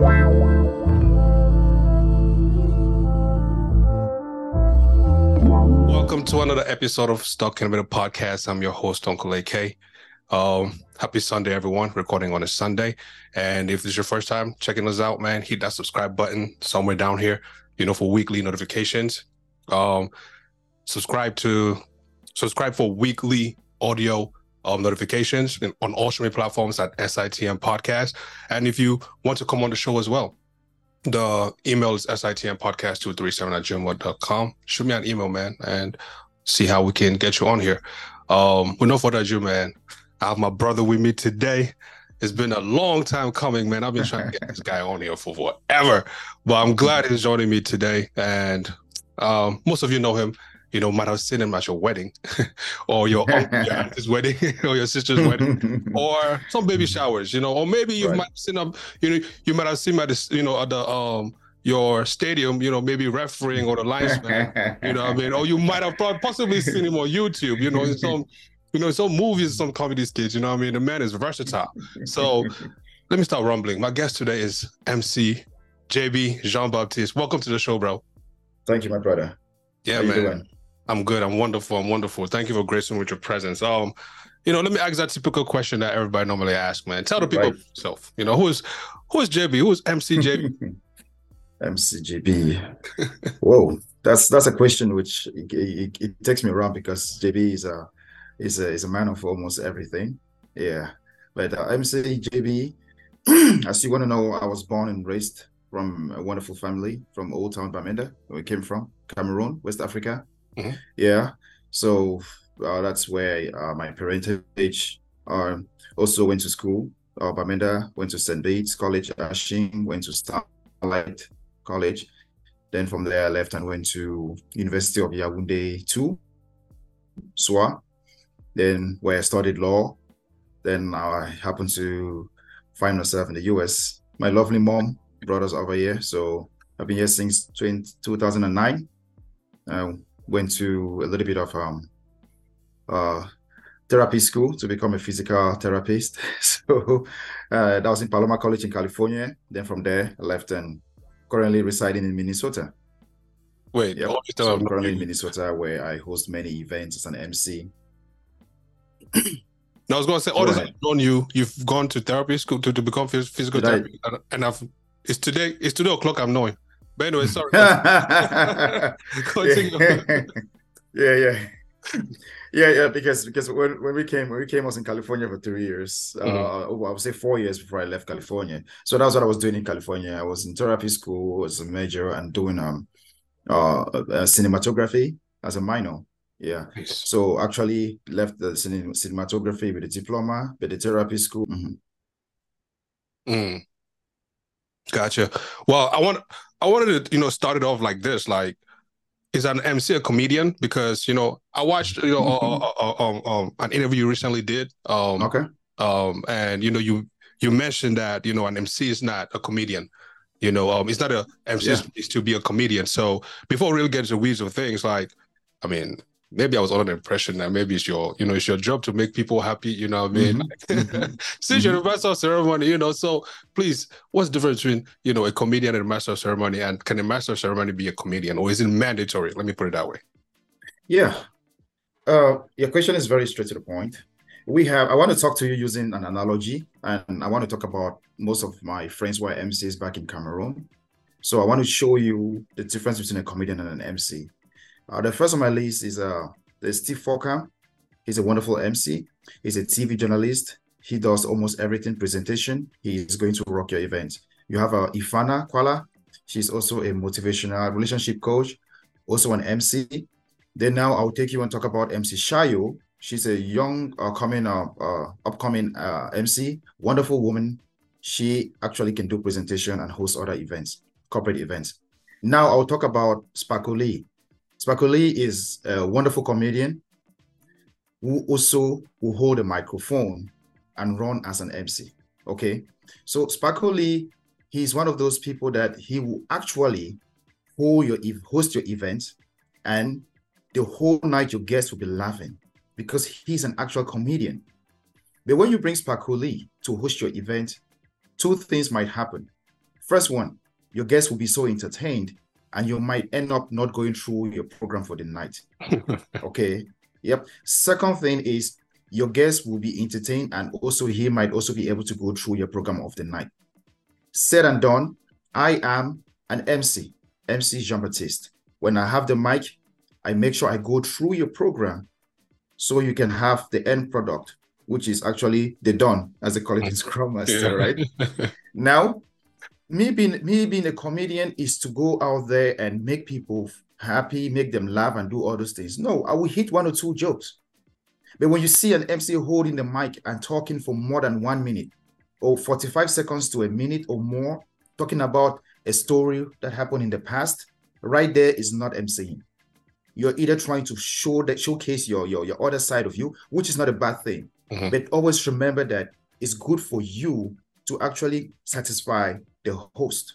Welcome to another episode of Stuck in a podcast. I'm your host, Uncle AK. Um, happy Sunday, everyone. Recording on a Sunday. And if this is your first time checking us out, man, hit that subscribe button somewhere down here, you know, for weekly notifications. Um, subscribe to subscribe for weekly audio um, notifications on all streaming platforms at SITM Podcast. And if you want to come on the show as well, the email is SITM Podcast 237 at gmail.com. Shoot me an email, man, and see how we can get you on here. Um, with no further ado, man, I have my brother with me today. It's been a long time coming, man. I've been trying to get this guy on here for forever, but I'm glad he's joining me today. And um, most of you know him. You know, might have seen him at your wedding, or your aunt's wedding, or your sister's wedding, or some baby showers. You know, or maybe you right. might have seen him. You know, you might have seen him at this. You know, at the um your stadium, you know, maybe refereeing or the linesman, you know, I mean, or you might have possibly seen him on YouTube, you know, in some you know, some movies, some comedy skits. You know, I mean, the man is versatile. So let me start rumbling. My guest today is MC JB Jean Baptiste. Welcome to the show, bro. Thank you, my brother. Yeah, How man. I'm good. I'm wonderful. I'm wonderful. Thank you for gracing with your presence. Um, you know, let me ask that typical question that everybody normally asks, man. Tell the people right. yourself. You know, who is who is JB? Who is MC JB? MC Whoa, that's that's a question which it, it, it takes me around because JB is a is a is a man of almost everything. Yeah, but uh, MCJB, as you want to know, I was born and raised from a wonderful family from Old Town Bamenda, where we came from, Cameroon, West Africa. Mm-hmm. Yeah, so uh, that's where uh, my parentage. Uh, also went to school. Uh, Bamenda went to St. Bede's College, Ashing went to Starlight College. Then from there, I left and went to University of Yaoundé 2, SOA, then where I studied law. Then I happened to find myself in the US. My lovely mom brought us over here. So I've been here since 20, 2009. I went to a little bit of um, uh, therapy school to become a physical therapist. so uh, that was in Palomar College in California. Then from there, I left and currently residing in Minnesota. Wait, yep. so I'm currently in Minnesota where I host many events as an MC I was gonna say, all this I've known you, you've gone to therapy school to, to become physical therapy, and I've it's today it's today o'clock. I'm knowing. But anyway, sorry. yeah. yeah, yeah, yeah, yeah. Because because when, when we came when we came, I was in California for three years. Mm-hmm. Uh, oh, I would say four years before I left California. So that's what I was doing in California. I was in therapy school as a major and doing um uh, uh cinematography as a minor. Yeah. Nice. So actually left the cinematography with a diploma, with the therapy school. Mm-hmm. Mm. Gotcha. Well, I want I wanted to you know start it off like this, like is an MC a comedian? Because you know I watched you know mm-hmm. uh, uh, um, um, an interview you recently did. Um, okay. Um, and you know you you mentioned that you know an MC is not a comedian. You know, um, it's not a MC yeah. is to be a comedian. So before we really get into the weeds of things, like, I mean, maybe I was under the impression that maybe it's your, you know, it's your job to make people happy, you know what I mean? Mm-hmm. mm-hmm. Since you're the master of ceremony, you know, so please, what's the difference between, you know, a comedian and a master of ceremony? And can a master of ceremony be a comedian or is it mandatory? Let me put it that way. Yeah. Uh, your question is very straight to the point. We have, I want to talk to you using an analogy, and I want to talk about most of my friends were MCs back in Cameroon. So I want to show you the difference between a comedian and an MC. Uh, the first on my list is uh, Steve Fokker. He's a wonderful MC. He's a TV journalist. He does almost everything presentation. He is going to rock your event. You have uh, Ifana Kwala. She's also a motivational relationship coach, also an MC. Then now I'll take you and talk about MC Shayo. She's a young, uh, coming, uh, uh, upcoming uh, MC, wonderful woman. She actually can do presentation and host other events, corporate events. Now I'll talk about Sparkle Lee. Spakoli is a wonderful comedian who also will hold a microphone and run as an MC. Okay. So Spakoli, he's one of those people that he will actually hold your host your event and the whole night your guests will be laughing because he's an actual comedian. But when you bring Spakoli to host your event, two things might happen. First one, your guests will be so entertained and you might end up not going through your program for the night. okay. Yep. Second thing is your guest will be entertained and also he might also be able to go through your program of the night. Said and done, I am an MC, MC Jean Baptiste. When I have the mic, I make sure I go through your program so you can have the end product, which is actually the done, as they call it in Scrum Master, right? now, me being me being a comedian is to go out there and make people happy, make them laugh, and do all those things. No, I will hit one or two jokes. But when you see an MC holding the mic and talking for more than one minute or 45 seconds to a minute or more, talking about a story that happened in the past, right there is not MCing. You're either trying to show that showcase your your, your other side of you, which is not a bad thing. Mm-hmm. But always remember that it's good for you to actually satisfy the host.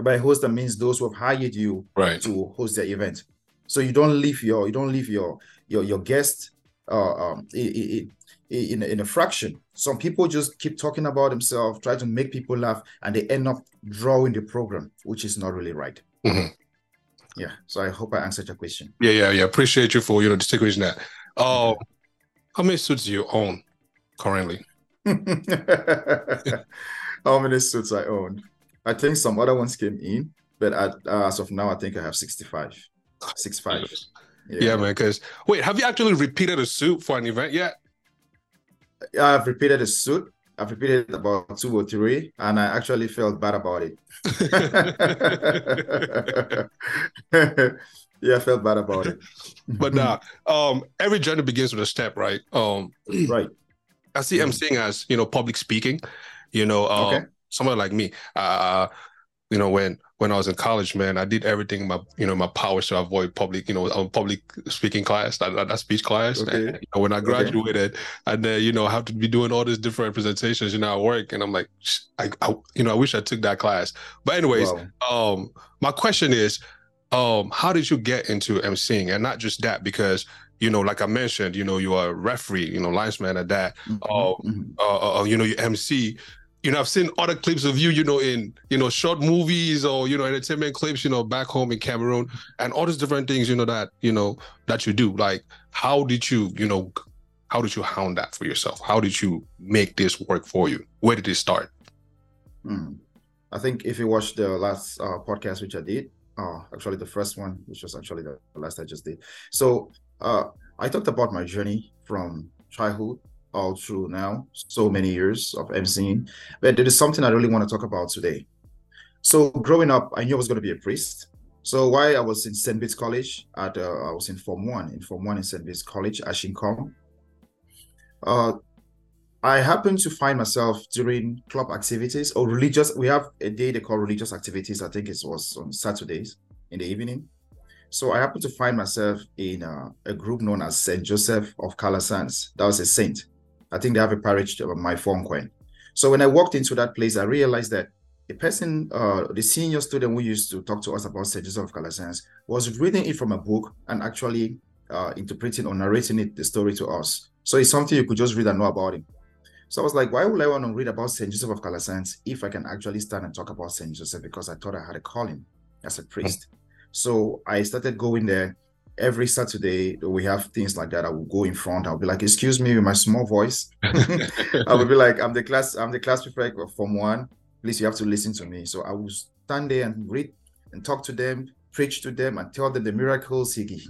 By host, that means those who have hired you right. to host the event. So you don't leave your you don't leave your your your guest uh, um, in, in, in a fraction. Some people just keep talking about themselves, try to make people laugh, and they end up drawing the program, which is not really right. Mm-hmm. Yeah. So I hope I answered your question. Yeah, yeah, yeah. Appreciate you for you know distinguishing that. Uh, how many suits do you own currently? how many suits I own. I think some other ones came in, but uh, as of now, I think I have 65. 65. Yeah, yeah man. Because wait, have you actually repeated a suit for an event yet? I've repeated a suit. I've repeated about two or three, and I actually felt bad about it. yeah, I felt bad about it. but nah, um, every journey begins with a step, right? Um, right. I see I'm seeing as you know public speaking. You know, uh, okay. someone like me, uh, you know, when when I was in college, man, I did everything my you know my powers to avoid public, you know, um, public speaking class, that, that speech class. Okay. And, you know, when I graduated, okay. and then you know have to be doing all these different presentations, you know, at work, and I'm like, I, I you know, I wish I took that class. But anyways, wow. um, my question is, um, how did you get into emceeing, and not just that because you know, like I mentioned, you know, you are a referee, you know, linesman at that. Mm-hmm. Uh, mm-hmm. Uh, uh, you know, you MC. You know, I've seen other clips of you, you know, in you know short movies or you know entertainment clips, you know, back home in Cameroon, and all these different things, you know, that you know that you do. Like, how did you, you know, how did you hound that for yourself? How did you make this work for you? Where did it start? Mm. I think if you watched the last uh, podcast which I did, uh, actually the first one, which was actually the last I just did. So uh, I talked about my journey from childhood all through now, so many years of emceeing, but there is something I really want to talk about today. So growing up, I knew I was going to be a priest. So while I was in St. Bede's College, at uh, I was in Form One, in Form One in St. Bede's College, Ashinkom. Uh, I happened to find myself during club activities or religious. We have a day they call religious activities. I think it was on Saturdays in the evening. So I happened to find myself in uh, a group known as Saint Joseph of Calasanz. That was a saint. I think they have a parish of my phone coin. So when I walked into that place, I realized that a person, uh, the senior student who used to talk to us about Saint Joseph of Calasanz, was reading it from a book and actually uh, interpreting or narrating it the story to us. So it's something you could just read and know about him. So I was like, why would I want to read about Saint Joseph of Calasanz if I can actually stand and talk about Saint Joseph? Because I thought I had a calling as a priest. So I started going there every Saturday. We have things like that. I will go in front. I'll be like, "Excuse me," with my small voice. I will be like, "I'm the class. I'm the class prefect from one. Please, you have to listen to me." So I will stand there and read and talk to them, preach to them, and tell them the miracles he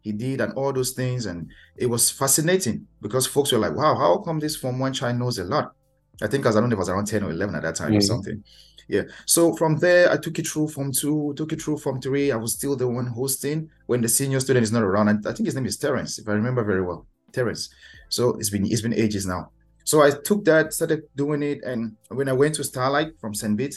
he did and all those things. And it was fascinating because folks were like, "Wow, how come this from one child knows a lot?" I think as I don't know, it was around ten or eleven at that time mm-hmm. or something. Yeah. So from there, I took it through from two, took it through from three. I was still the one hosting when the senior student is not around. And I think his name is Terence, if I remember very well. Terence. So it's been it's been ages now. So I took that, started doing it, and when I went to Starlight from. Bede,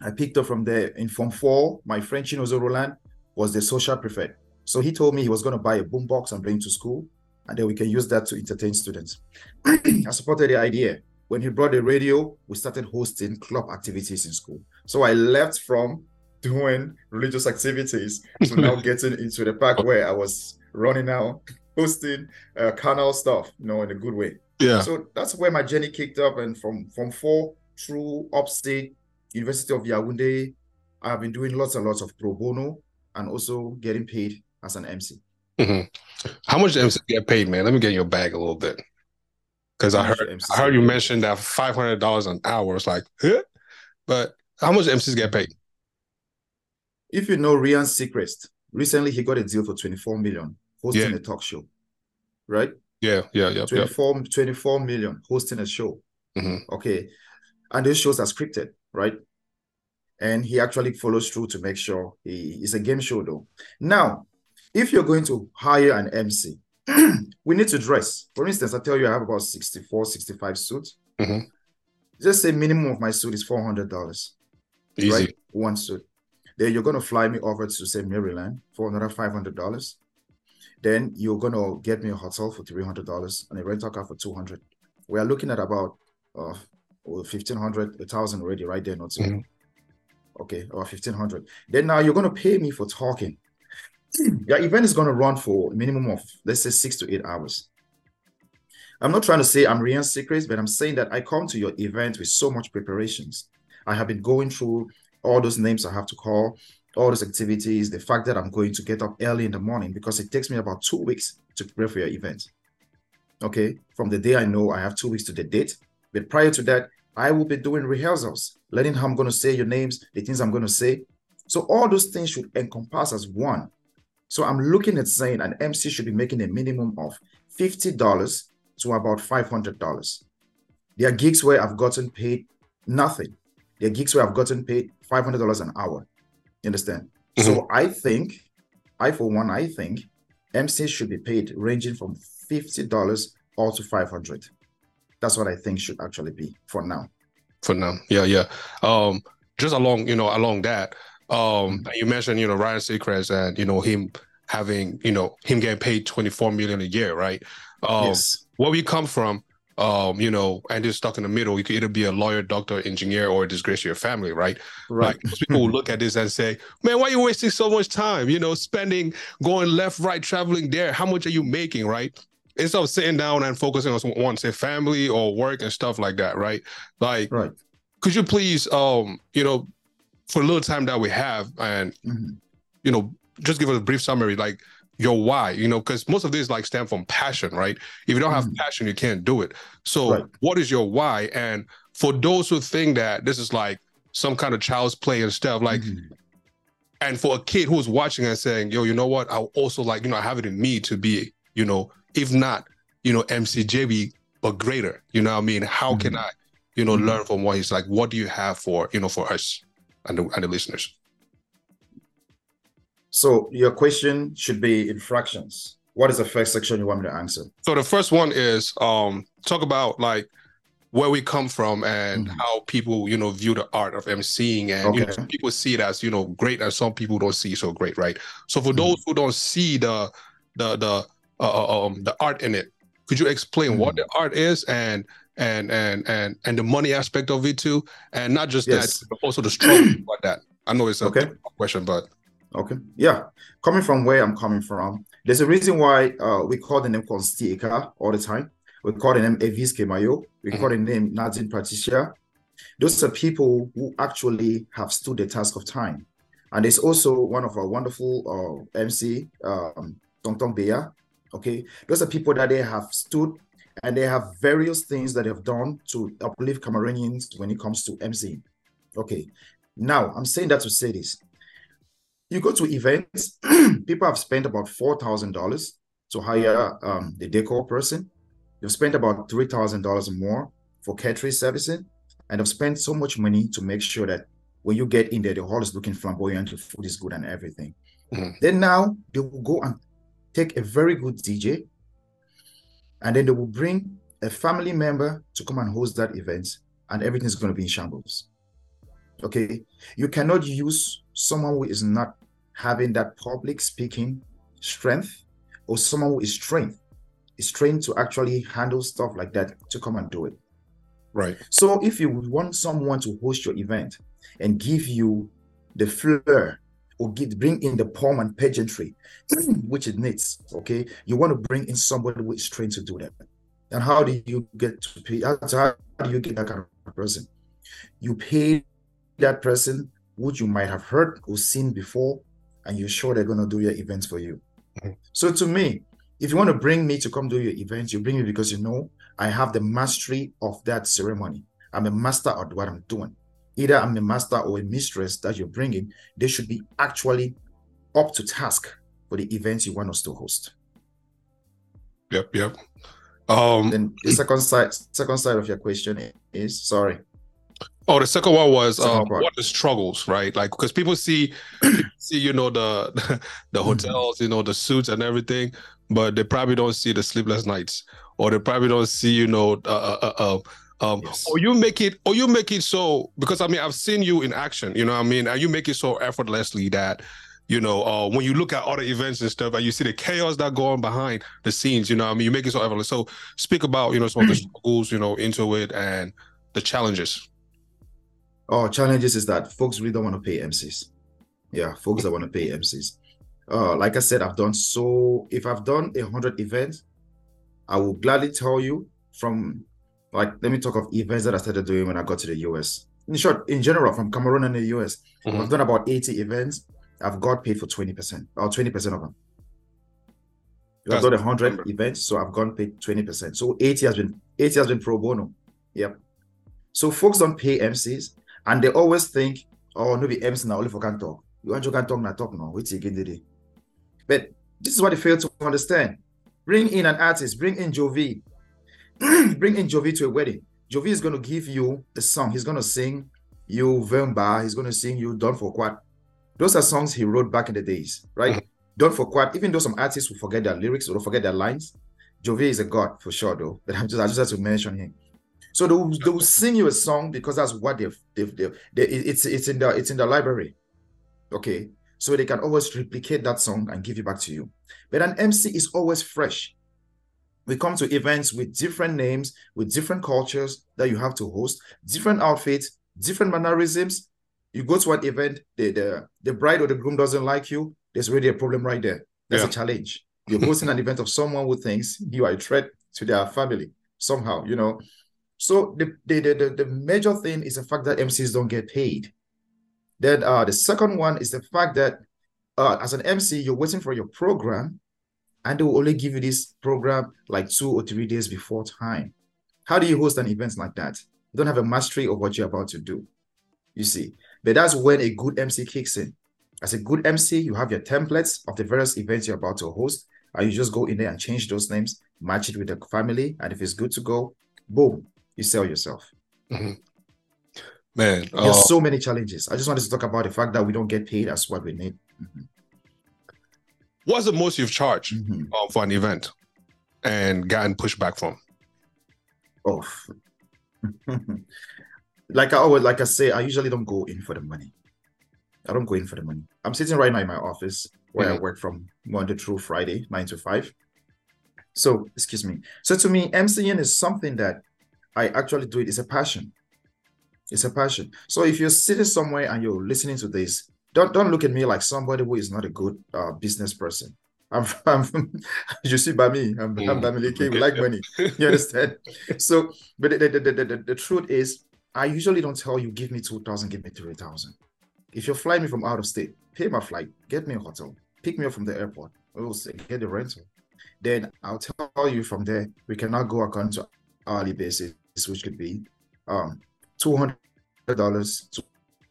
I picked up from there in Form 4. My friend Chinozo Roland was the social prefect. So he told me he was going to buy a boombox and bring to school, and then we can use that to entertain students. I supported the idea when he brought the radio, we started hosting club activities in school. So I left from doing religious activities to now getting into the park where I was running out, hosting uh, carnal stuff, you know, in a good way. Yeah. So that's where my journey kicked up, and from from four through upstate University of Yaoundé. I've been doing lots and lots of pro bono and also getting paid as an MC. Mm-hmm. How much MC get paid, man? Let me get in your bag a little bit. Because I heard I heard you mention that five hundred dollars an hour. It's like, huh? but how much MCs get paid? If you know Ryan Seacrest, recently he got a deal for 24 million hosting yeah. a talk show. Right? Yeah, yeah, yeah. 24, yeah. 24 million hosting a show. Mm-hmm. Okay. And these shows are scripted, right? And he actually follows through to make sure he is a game show though. Now, if you're going to hire an MC, we need to dress. For instance, I tell you I have about 64, 65 suits. Mm-hmm. Just say minimum of my suit is $400. Easy. Right? One suit. Then you're going to fly me over to, say, Maryland for another $500. Then you're going to get me a hotel for $300 and a rental car for 200 We are looking at about uh, 1500 1000 already right there, not. Mm-hmm. Okay, or 1500 Then now you're going to pay me for talking your event is going to run for a minimum of let's say six to eight hours. I'm not trying to say I'm Ryan Seacrest, but I'm saying that I come to your event with so much preparations. I have been going through all those names I have to call, all those activities, the fact that I'm going to get up early in the morning because it takes me about two weeks to prepare for your event. Okay, from the day I know I have two weeks to the date, but prior to that, I will be doing rehearsals, learning how I'm going to say your names, the things I'm going to say. So all those things should encompass as one. So I'm looking at saying an MC should be making a minimum of $50 to about $500. There are gigs where I've gotten paid nothing. There are gigs where I've gotten paid $500 an hour. You understand? Mm-hmm. So I think, I for one, I think MCs should be paid ranging from $50 all to 500 That's what I think should actually be for now. For now. Yeah, yeah. Um, just along, you know, along that, um, you mentioned, you know, Ryan Seacrest and you know him having, you know, him getting paid 24 million a year, right? Um, yes. Where we come from, um, you know, and just stuck in the middle. You could either be a lawyer, doctor, engineer, or disgrace your family, right? Right. Like people will look at this and say, "Man, why are you wasting so much time? You know, spending, going left, right, traveling there. How much are you making, right?" Instead of sitting down and focusing on one, say, family or work and stuff like that, right? Like, right. Could you please, um, you know, for a little time that we have and mm-hmm. you know just give us a brief summary like your why you know because most of this like stem from passion right if you don't have mm-hmm. passion you can't do it so right. what is your why and for those who think that this is like some kind of child's play and stuff like mm-hmm. and for a kid who's watching and saying yo you know what i also like you know i have it in me to be you know if not you know mcjb but greater you know i mean how can mm-hmm. i you know mm-hmm. learn from what he's like what do you have for you know for us and the, and the listeners. So your question should be infractions. What is the first section you want me to answer? So the first one is um talk about like where we come from and mm-hmm. how people you know view the art of emceeing and okay. you know some people see it as you know great and some people don't see so great right so for mm-hmm. those who don't see the the the uh, uh um the art in it could you explain mm-hmm. what the art is and and and and and the money aspect of it too, and not just yes. that, but also the struggle about that. I know it's a okay. question, but okay, yeah. Coming from where I'm coming from, there's a reason why uh, we call the name Constieka all the time. We call the name Evis Kemayo. We mm-hmm. call the name Nadine Patricia. Those are people who actually have stood the task of time. And there's also one of our wonderful uh, MC, um, Tong Tong Bea. Okay, those are people that they have stood and they have various things that they have done to uplift Cameroonians when it comes to MC. Okay, now I'm saying that to say this. You go to events, people have spent about $4,000 to hire um, the decor person. You've spent about $3,000 more for catering servicing, and have spent so much money to make sure that when you get in there, the hall is looking flamboyant, the food is good, and everything. Mm-hmm. Then now they will go and take a very good DJ and then they will bring a family member to come and host that event, and everything's going to be in shambles. Okay, you cannot use someone who is not having that public speaking strength, or someone who is trained is trained to actually handle stuff like that to come and do it. Right. So if you want someone to host your event and give you the flair or get, bring in the pomp and pageantry, which it needs. Okay, you want to bring in somebody who is trained to do that. And how do you get to pay? How, do you get that kind of person? You pay that person who you might have heard or seen before, and you're sure they're going to do your events for you. Mm-hmm. So to me, if you want to bring me to come do your events, you bring me because you know I have the mastery of that ceremony. I'm a master at what I'm doing. Either I'm a master or a mistress that you're bringing. They should be actually up to task for the events you want us to host. Yep, yep. Um, then the second side, second side of your question is sorry. Oh, the second one was um, what the struggles, right? Like because people see, see, you know, the the mm-hmm. hotels, you know, the suits and everything, but they probably don't see the sleepless nights, or they probably don't see, you know, uh, uh, uh, uh um, yes. or you make it, or you make it so because I mean I've seen you in action, you know, I mean, and you make it so effortlessly that you know, uh, when you look at other events and stuff, and you see the chaos that go on behind the scenes, you know, I mean, you make it so effortless. So, speak about you know some of the struggles, you know, into it and the challenges. Oh, challenges is that folks really don't want to pay MCs. Yeah, folks that want to pay MCs. Uh, like I said, I've done so. If I've done a hundred events, I will gladly tell you from like let me talk of events that I started doing when I got to the US. In short, in general, from Cameroon and the US, mm-hmm. I've done about 80 events I've got paid for 20% or 20% of them. I've done 100 events, so I've gone paid 20%. So 80 has been 80 has been pro bono. Yep. So folks don't pay MCs and they always think, oh, no be MC now only for can talk. You want you can talk now talk now. Wait again today. But this is what they fail to understand. Bring in an artist, bring in Jovi, bring in Jovi to a wedding. Jovi is going to give you a song. He's going to sing you Vemba. He's going to sing you Done for Quad. Those are songs he wrote back in the days, right? Mm-hmm. Don't forget, even though some artists will forget their lyrics or forget their lines, Jovi is a god for sure, though. But I'm just I just have to mention him. So they will, they will sing you a song because that's what they've, they've, they've they, it's it's in the it's in the library, okay. So they can always replicate that song and give it back to you. But an MC is always fresh. We come to events with different names, with different cultures that you have to host, different outfits, different mannerisms, you go to an event, the, the, the bride or the groom doesn't like you, there's already a problem right there. There's yeah. a challenge. You're hosting an event of someone who thinks you are a threat to their family somehow, you know. So the, the, the, the major thing is the fact that MCs don't get paid. Then uh, the second one is the fact that uh, as an MC, you're waiting for your program, and they will only give you this program like two or three days before time. How do you host an event like that? You don't have a mastery of what you're about to do. You see, but that's when a good MC kicks in. As a good MC, you have your templates of the various events you're about to host, and you just go in there and change those names, match it with the family, and if it's good to go, boom, you sell yourself. Mm-hmm. Man, there's uh, so many challenges. I just wanted to talk about the fact that we don't get paid as what we need. Mm-hmm. What's the most you've charged mm-hmm. uh, for an event and gotten pushback from? Oh, like I always like I say, I usually don't go in for the money. I don't go in for the money. I'm sitting right now in my office where mm-hmm. I work from Monday through Friday, nine to five. So excuse me. So to me, MCN is something that I actually do it. It's a passion. It's a passion. So if you're sitting somewhere and you're listening to this, don't don't look at me like somebody who is not a good uh, business person. I'm, I'm you see by me, I'm, mm. I'm. We like money. You understand? so, but the, the, the, the, the truth is, I usually don't tell you, give me 2,000, give me 3,000. If you're flying me from out of state, pay my flight, get me a hotel, pick me up from the airport, we'll say, get the rental. Then I'll tell you from there, we cannot go according to hourly basis, which could be um, $200 to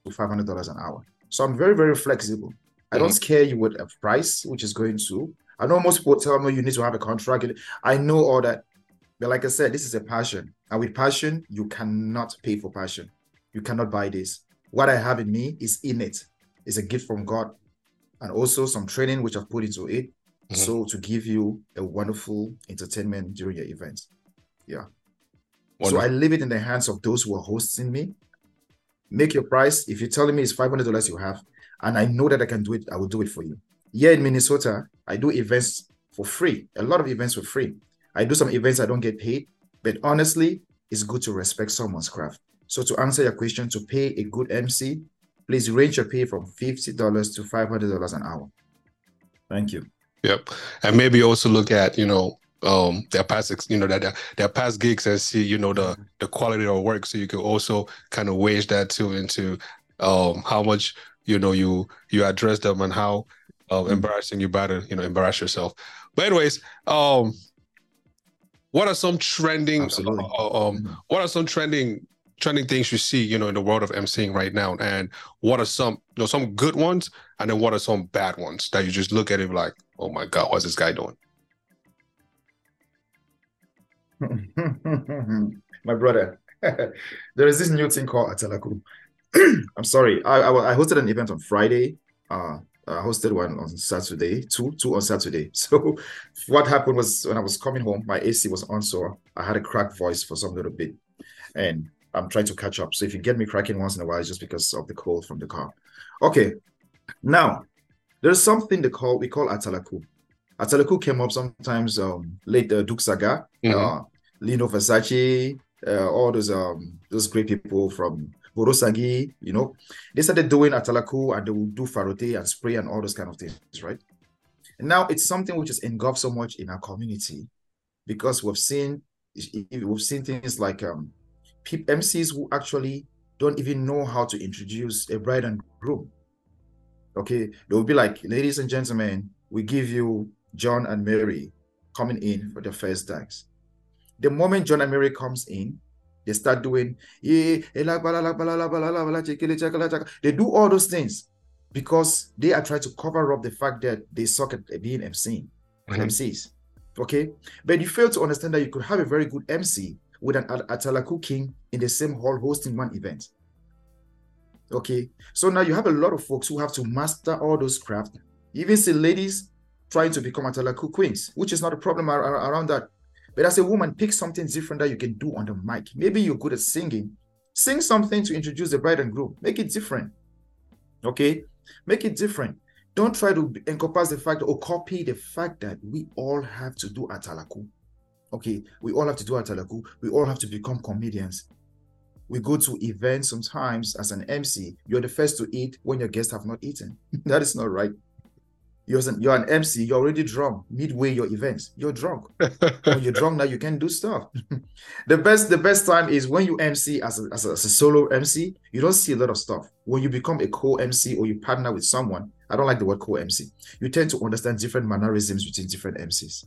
$500 an hour. So I'm very, very flexible. I don't mm-hmm. scare you with a price, which is going to. I know most people tell me you need to have a contract. I know all that. But like I said, this is a passion. And with passion, you cannot pay for passion. You cannot buy this. What I have in me is in it. It's a gift from God. And also some training which I've put into it. Mm-hmm. So to give you a wonderful entertainment during your events. Yeah. Wonderful. So I leave it in the hands of those who are hosting me. Make your price. If you're telling me it's $500 you have, and I know that I can do it, I will do it for you. Here in Minnesota, I do events for free, a lot of events for free. I do some events I don't get paid, but honestly, it's good to respect someone's craft. So to answer your question, to pay a good MC, please range your pay from fifty dollars to five hundred dollars an hour. Thank you. Yep, and maybe also look at you know um their past you know that their, their past gigs and see you know the the quality of work so you can also kind of wage that too into um, how much you know you you address them and how uh, embarrassing you better you know embarrass yourself. But anyways, um, what are some trending? Absolutely. Uh, um, Mhm. what are some trending trending things you see you know in the world of emceeing right now, and what are some you know some good ones, and then what are some bad ones that you just look at it like, oh my god, what's this guy doing? My brother, there is this new thing called Atalaku. I'm sorry, I, I I hosted an event on Friday. Uh, I hosted one on Saturday, two two on Saturday. So what happened was when I was coming home, my AC was on, so I had a cracked voice for some little bit, and I'm trying to catch up. So if you get me cracking once in a while, it's just because of the cold from the car. Okay, now there's something they call we call Atalaku. Atalaku came up sometimes um late uh, Duke Saga, Mhm. uh, Lino Versace, uh, all those um those great people from Borosagi, you know, they started doing Atalaku and they would do farote and spray and all those kind of things, right? And now it's something which is engulfed so much in our community because we've seen we've seen things like um MCs who actually don't even know how to introduce a bride and groom. Okay, they'll be like, ladies and gentlemen, we give you John and Mary coming in for the first dance. The moment John and Mary comes in, they start doing they do all those things because they are trying to cover up the fact that they suck at being MC, Mhm. MCs. Okay, but you fail to understand that you could have a very good MC with an At- Atalaku King in the same hall hosting one event. Okay, so now you have a lot of folks who have to master all those craft. You even see ladies trying to become Atalaku queens, which is not a problem ar- ar- around that. But as a woman, pick something different that you can do on the mic. Maybe you're good at singing. Sing something to introduce the bride and groom. Make it different. Okay? Make it different. Don't try to encompass the fact or copy the fact that we all have to do Atalaku. Okay, we all have to do Atalaku. We all have to become comedians. We go to events sometimes as an MC. You're the first to eat when your guests have not eaten. that is not right. You're an, you're an MC. You're already drunk midway your events. You're drunk. when you're drunk now, you can do stuff. the best the best time is when you MC as a, as a, as a solo MC. You don't see a lot of stuff. When you become a co-MC or you partner with someone, I don't like the word co-MC. You tend to understand different mannerisms between different MCs.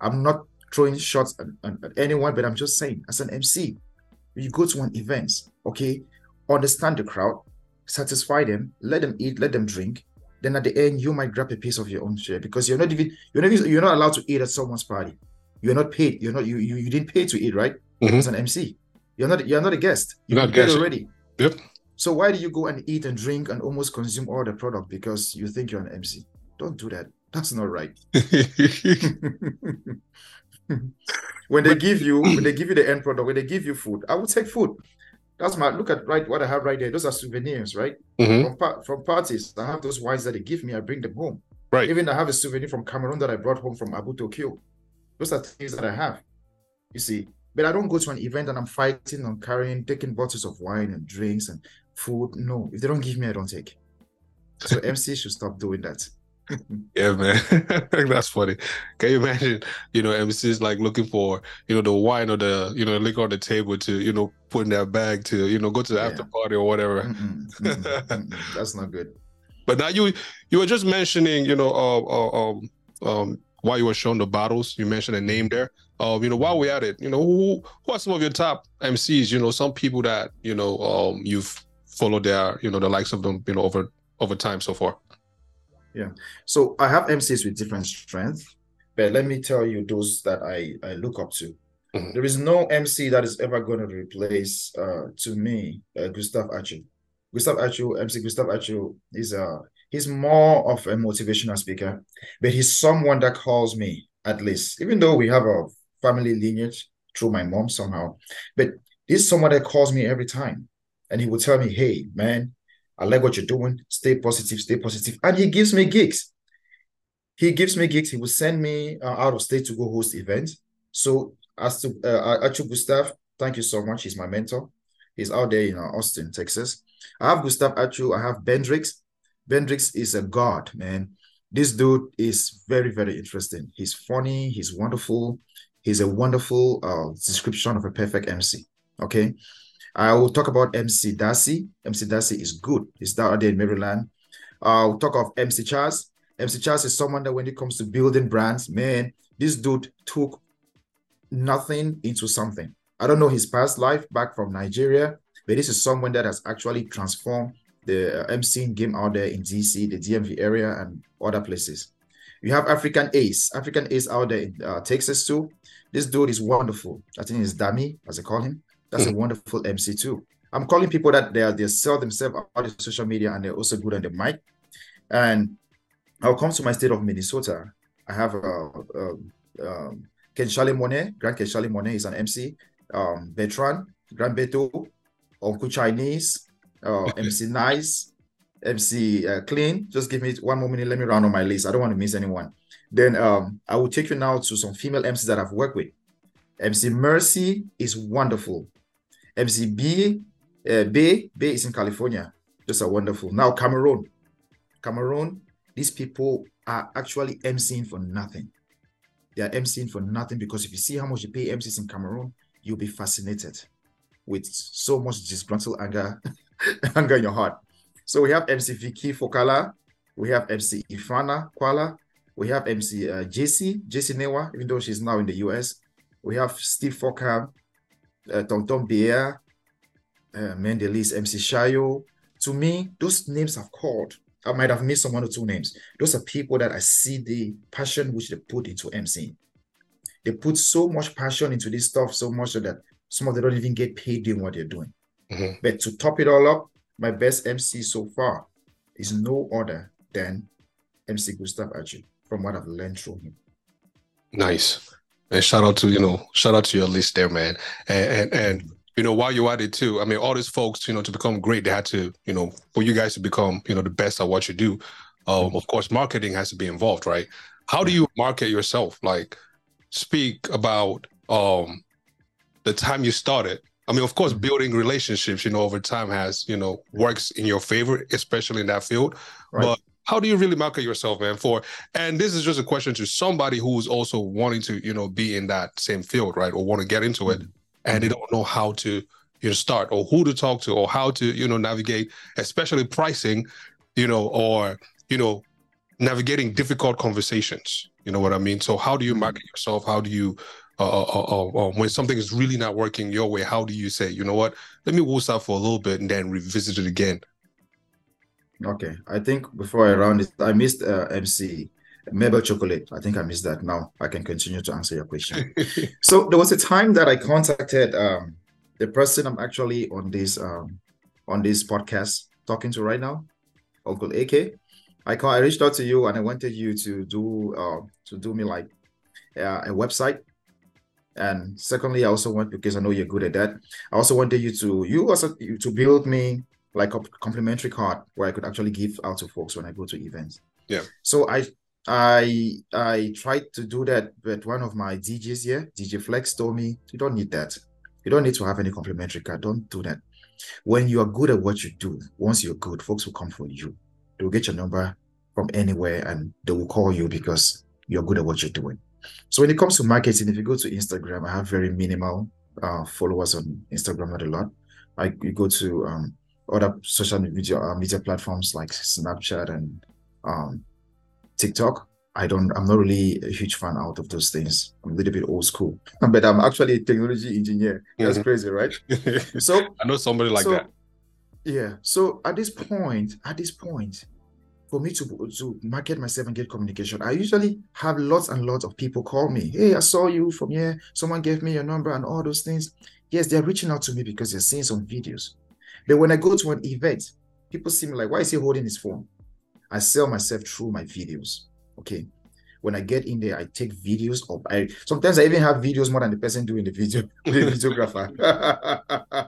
I'm not throwing shots at, at- at anyone, but I'm just saying, as an MC, you go to an event, okay, understand the crowd, satisfy them, let them eat, let them drink. Then at the end, you might grab a piece of your own share because you're not even you're not you're not allowed to eat at someone's party. You're not paid. You're not you you, you didn't pay to eat, right? Mm-hmm. As an MC, you're not you're not a guest. You You're not guest. already. Yep. So why do you go and eat and drink and almost consume all the product because you think you're an MC? Don't do that. That's not right. when they give you when they give you the end product, when they give you food, I will take food. That's my look at right what I have right there. Those are souvenirs, right? Mhm. From from parties. I have those wines that they give me, I bring them home. Right. Even I have a souvenir from Cameroon that I brought home from Abu Tokyo. Those are things that I have. You see, but I don't go to an event and I'm fighting on carrying, taking bottles of wine and drinks and food. No, if they don't give me, I don't take. So MC should stop doing that. Yeah, man. That's funny. Can you imagine, you know, MCs like looking for, you know, the wine or the, you know, liquor on the table to, you know, put in their bag to, you know, go to the Yeah. after party or whatever. Mm-mm, mm-mm. That's not good. But now you you were just mentioning, you know, uh, uh, um, um, while you were showing the bottles, you mentioned a name there. Um, you know, while we're at it, you know, who who are some of your top MCs? You know, some people that you know, um, you've followed their, you know, the likes of them, you know, over over time so far. So I have MCs with different strengths, but let me tell you those that I, I look up to. Mhm. There is no MC that is ever going to replace, uh, to me, uh, Gustav Achu. Gustav Achu, MC Gustav Achu, is a he's more of a motivational speaker, but he's someone that calls me at least, even though we have a family lineage through my mom somehow, but he's someone that calls me every time, and he will tell me, "Hey, man, I like what you're doing. Stay positive, stay positive. And he gives me gigs. He gives me gigs. He will send me uh, out of state to go host events. So as to uh, Achu Gustav, thank you so much. He's my mentor. He's out there in uh, Austin, Texas. I have Gustav Achu. I have Bendrix. Bendrix is a god, man. This dude is very, very interesting. He's funny. He's wonderful. He's a wonderful uh, description of a perfect MC. Okay. I will talk about MC Darcy. MC Darcy is good. He's down there in Maryland. I'll talk of MC Charles. MC Charles is someone that when it comes to building brands, man, this dude took nothing into something. I don't know his past life back from Nigeria, but this is someone that has actually transformed the uh, MC game out there in DC, the DMV area, and other places. You have African Ace, African Ace out there in uh, Texas too. This dude is wonderful. I think it's Dami, as I call him. That's a wonderful MC too. I'm calling people that they are, they sell themselves on social media and they're also good on the mic. And I'll come to my state of Minnesota. I have a, a, um, Ken Charlie Monet, Grand Ken Charlie Monet is an MC. Um, Bertrand, Grand Beto, Uncle Chinese, uh, MC Nice, MC uh, Clean. Just give me one more minute. Let me round on my list. I don't want to miss anyone. Then um, I will take you now to some female MCs that I've worked with. MC Mercy is wonderful. MC B, uh, Bay, Bay is in California. Just a wonderful. Now Cameroon, Cameroon. These people are actually MCing for nothing. They are MCing for nothing because if you see how much you pay MCs in Cameroon, you'll be fascinated with so much disgruntled anger, anger in your heart. So we have MC Vicky Fokala, we have MC Ifana Kwala, we have MC uh, JC, JC Newa, even though she's now in the US. We have Steve Fokker, uh, Tom Tom Bier, uh, Mendelis, MC Shayo. To me, those names I've called, I might have missed some one or two names. Those are people that I see the passion which they put into MC. They put so much passion into this stuff, so much so that some of them don't even get paid doing what they're doing. Mm-hmm. But to top it all up, my best MC so far is no other than MC Gustav Achu, from what I've learned from him. Nice. And shout out to, you know, shout out to your list there, man. And and, and you know, while you're at it too, I mean, all these folks, you know, to become great, they had to, you know, for you guys to become, you know, the best at what you do. Um, of course, marketing has to be involved, right? How do you market yourself? Like, speak about um the time you started. I mean, of course, building relationships, you know, over time has, you know, works in your favor, especially in that field. Right. But how do you really market yourself, man? For and this is just a question to somebody who's also wanting to, you know, be in that same field, right, or want to get into it, mm-hmm. and they don't know how to, you know, start or who to talk to or how to, you know, navigate, especially pricing, you know, or you know, navigating difficult conversations. You know what I mean? So how do you mm-hmm. market yourself? How do you uh, uh, uh, uh, when something is really not working your way, how do you say, you know what, let me woof out for a little bit and then revisit it again? Okay, I think before I round it, I missed uh, MC Mabel Chocolate. I think I missed that. Now I can continue to answer your question. so there was a time that I contacted um, the person I'm actually on this um, on this podcast talking to right now, Uncle AK. I call, I reached out to you and I wanted you to do uh, to do me like uh, a website. And secondly, I also want because I know you're good at that. I also wanted you to you also to build me like a complimentary card where I could actually give out to folks when I go to events. Yeah. So I I I tried to do that, but one of my DJs here, DJ Flex, told me you don't need that. You don't need to have any complimentary card. Don't do that. When you are good at what you do, once you're good, folks will come for you. They'll get your number from anywhere and they will call you because you're good at what you're doing. So when it comes to marketing, if you go to Instagram, I have very minimal uh, followers on Instagram, not a lot. I you go to um, other social media uh, media platforms like Snapchat and um, TikTok. I don't. I'm not really a huge fan out of those things. I'm a little bit old school, but I'm actually a technology engineer. That's mm-hmm. crazy, right? So I know somebody like so, that. Yeah. So at this point, at this point, for me to to market myself and get communication, I usually have lots and lots of people call me. Hey, I saw you from here. Someone gave me your number and all those things. Yes, they're reaching out to me because they're seeing some videos. But when I go to an event, people see me like, why is he holding his phone? I sell myself through my videos. Okay. When I get in there, I take videos of I sometimes I even have videos more than the person doing the video, the videographer.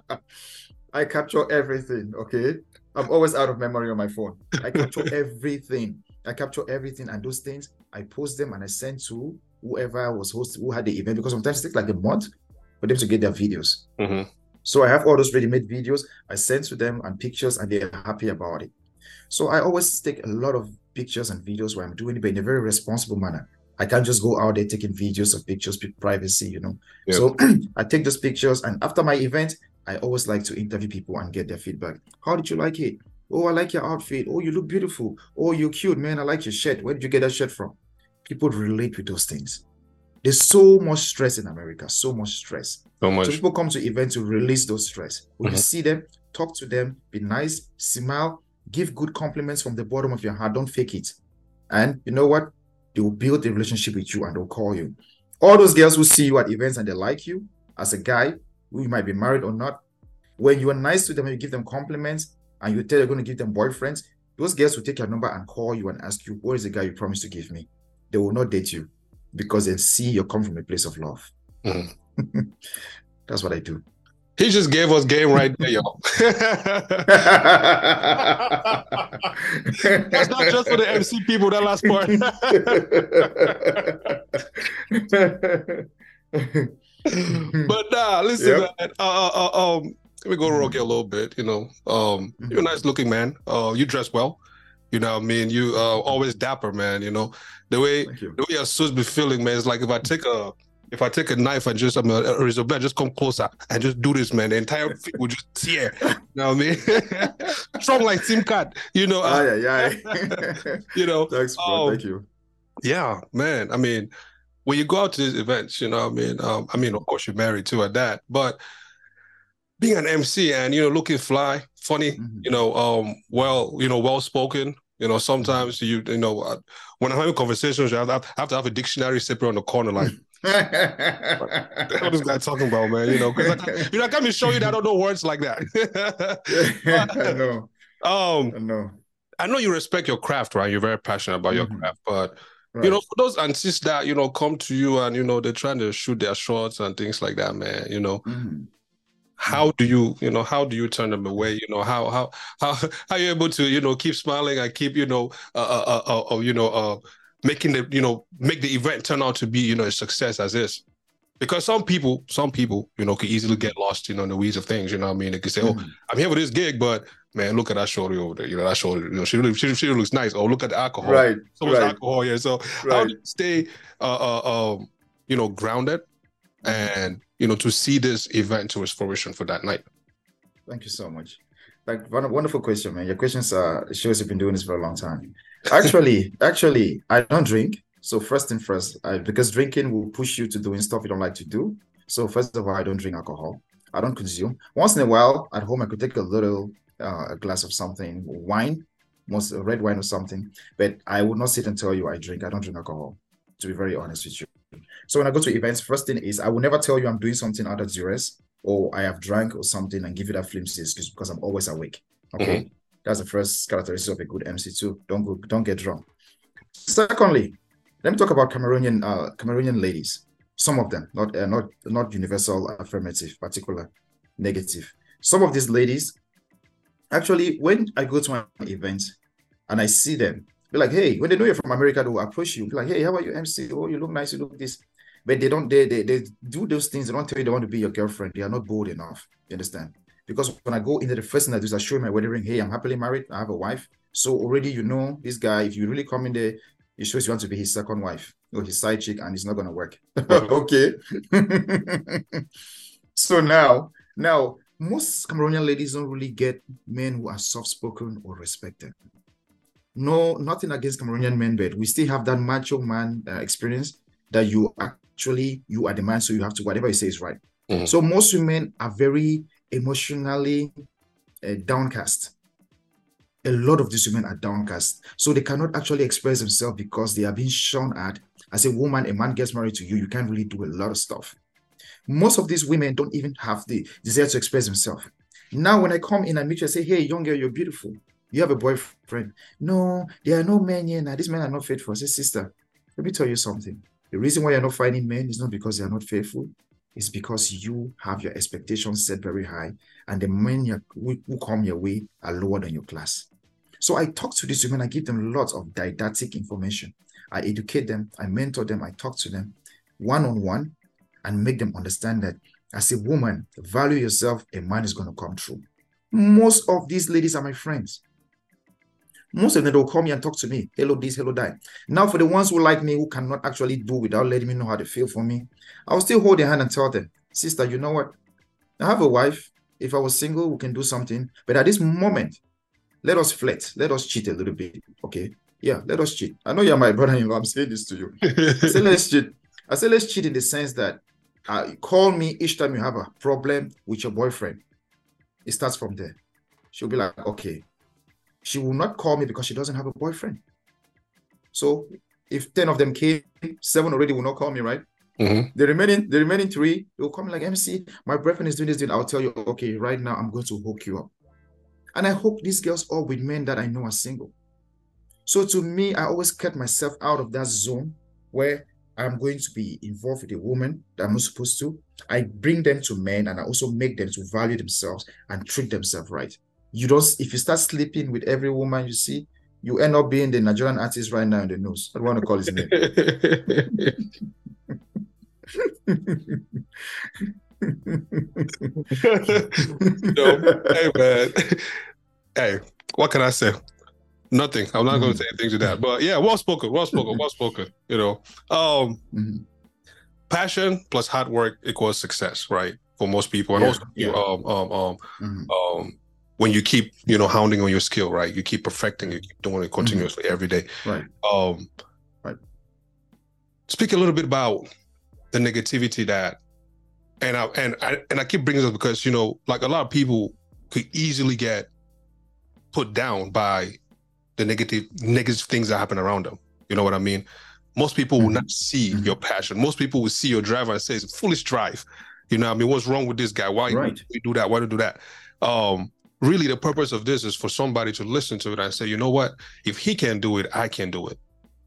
I capture everything. Okay. I'm always out of memory on my phone. I capture everything. I capture everything and those things. I post them and I send to whoever was host who had the event because sometimes it takes like a month for them to get their videos. Mm-hmm. So I have all those ready-made videos. I send to them and pictures, and they're happy about it. So I always take a lot of pictures and videos where I'm doing it, but in a very responsible manner. I can't just go out there taking videos of pictures, privacy, you know. So I take those pictures, and after my event, I always like to interview people and get their feedback. How did you like it? Oh, I like your outfit. Oh, you look beautiful. Oh, you're cute, man. I like your shirt. Where did you get that shirt from? People relate with those things. There's so much stress in America, so much stress. So much. So people come to events to release those stress. When Mhm. you see them, talk to them, be nice, smile, give good compliments from the bottom of your heart. Don't fake it. And you know what? They will build a relationship with you and they'll call you. All those girls who see you at events and they like you as a guy, who you might be married or not, when you are nice to them and you give them compliments and you tell you're going to give them boyfriends, those girls will take your number and call you and ask you, Where is the guy you promised to give me? They will not date you because they see you come from a place of love. Mhm. That's what I do. He just gave us game right there, y'all. That's not just for the MC people, that last part. but nah, listen, Yep. man. Uh, uh, uh, um, let me go Mhm. rogue a little bit. You know, um, you're a Mhm. nice looking man. Uh, you dress well. You know, what I mean, you uh always dapper, man. You know, the way the way your suits be feeling, man. It's like if I take a if I take a knife and just I mean, a razor blade, just come closer and just do this, man. The entire feet will just tear. You know what I mean? Strong like SIM card. You know. uh, aye, aye. you know. Thanks, bro. Um, Thank you. Yeah, man. I mean, when you go out to these events, you know, what I mean, um, I mean, of course, you're married too at that, but being an MC and you know, looking fly, funny, Mhm. you know, um, well, you know, well spoken. You know, sometimes you, you know, uh, when I'm having conversations, I have, I have to have a dictionary separate on the corner, like, what the hell this guy talking about, man? You know, because I, you know, I can't be showing you that I don't know words like that. I know. um, I know. I know you respect your craft, right? You're very passionate about your Mhm. craft, but Right. you know, for those aunties that you know come to you and you know they're trying to shoot their shots and things like that, man. You know, Mhm. How do you, you know, how do you turn them away? You know, how how how how are you able to, you know, keep smiling and keep, you know, uh, uh, uh, uh you know, uh, making the, you know, make the event turn out to be, you know, a success as is. Because some people, some people, you know, can easily get lost, you know, in the weeds of things. You know what I mean? They can say, "Oh, Mhm. I'm here for this gig, but man, look at that shorty over there. You know, that shorty, you know, she really, she, she looks nice. Oh, look at the alcohol. Right. So much right. alcohol here. So how Right. do you stay uh, uh um you know grounded and you know to see this event to its fruition for that night Thank you so much. Like won- wonderful question, man. Your questions uh shows you've been doing this for a long time. Actually, actually, I don't drink. So first and first, I, because drinking will push you to doing stuff you don't like to do. So first of all, I don't drink alcohol. I don't consume. Once in a while, at home, I could take a little uh, a glass of something, wine, most red wine or something. But I would not sit and tell you I drink. I don't drink alcohol. To be very honest with you. So when I go to events, first thing is I will never tell you I'm doing something out of duress or I have drank or something and give you that flimsy excuse because I'm always awake. Okay. That's the first characteristic of a good MC too. Don't go, don't get drunk. Secondly, let me talk about Cameroonian uh Cameroonian ladies. Some of them, not uh, not not universal affirmative, particular negative. Some of these ladies, actually, when I go to an event and I see them, be like, hey, when they know you're from America, they will approach you, be like, hey, how are you, MC? Oh, you look nice, you look this. But they don't, they, they they do those things. They don't tell you they want to be your girlfriend. They are not bold enough. You understand? Because when I go into the first thing I do is I show my wedding ring. Hey, I'm happily married. I have a wife. So already you know this guy. If you really come in there, it shows you want to be his second wife or his side chick, and it's not gonna work. okay. so now, now most Cameroonian ladies don't really get men who are soft-spoken or respected. No, nothing against Cameroonian men, but we still have that macho man uh, experience that you actually you are the man, so you have to whatever you say is right. Mhm. So most women are very emotionally uh, downcast. A lot of these women are downcast, so they cannot actually express themselves because they are being shown at as a woman. A man gets married to you, you can't really do a lot of stuff. Most of these women don't even have the desire to express themselves. Now, when I come in and meet you, I say, "Hey, young girl, you're beautiful. You have a boyfriend." No, there are no men here now. These men are not faithful. I say, "Sister, let me tell you something. The reason why you're not finding men is not because they are not faithful. It's because you have your expectations set very high, and the men who come your way are lower than your class. So I talk to these women, I give them lots of didactic information. I educate them, I mentor them, I talk to them one on one and make them understand that as a woman, value yourself, a man is going to come through. Most of these ladies are my friends. Most of them will come here and talk to me. Hello, this, hello, that. Now, for the ones who like me, who cannot actually do without letting me know how they feel for me, I'll still hold their hand and tell them, sister, you know what? I have a wife. If I was single, we can do something. But at this moment, let us flirt. Let us cheat a little bit. Okay. Yeah, let us cheat. I know you're my brother-in-law. I'm saying this to you. I say let's cheat. I say let's cheat in the sense that uh, call me each time you have a problem with your boyfriend. It starts from there. She'll be like, okay. She will not call me because she doesn't have a boyfriend. So if 10 of them came, seven already will not call me, right? Mhm. The remaining, the remaining three, they'll come like MC. My boyfriend is doing this, doing. I'll tell you, okay, right now I'm going to hook you up. And I hook these girls up with men that I know are single. So to me, I always kept myself out of that zone where I'm going to be involved with a woman that I'm not supposed to. I bring them to men and I also make them to value themselves and treat themselves right. You don't, if you start sleeping with every woman you see, you end up being the Nigerian artist right now in the news. I don't want to call his name. Yo, hey man, hey, what can I say? Nothing. I'm not going to say anything to that. But yeah, well spoken, well spoken, well spoken. You know, um, Mhm. passion plus hard work equals success, right? For most people, and Yeah, also yeah. um, um, um, Mhm. um, when you keep, you know, hounding on your skill, right? You keep perfecting, you keep doing it continuously every day. Right. Um, Right. Speak a little bit about the negativity that, and I and I and I keep bringing this up because you know, like a lot of people could easily get put down by the negative negative things that happen around them. You know what I mean? Most people will Mhm. not see Mhm. your passion. Most people will see your drive and say it's a foolish drive. You know, what I mean, what's wrong with this guy? Why Right. do we do that? Why do we do that? Um, really, the purpose of this is for somebody to listen to it and say, you know what? If he can do it, I can do it.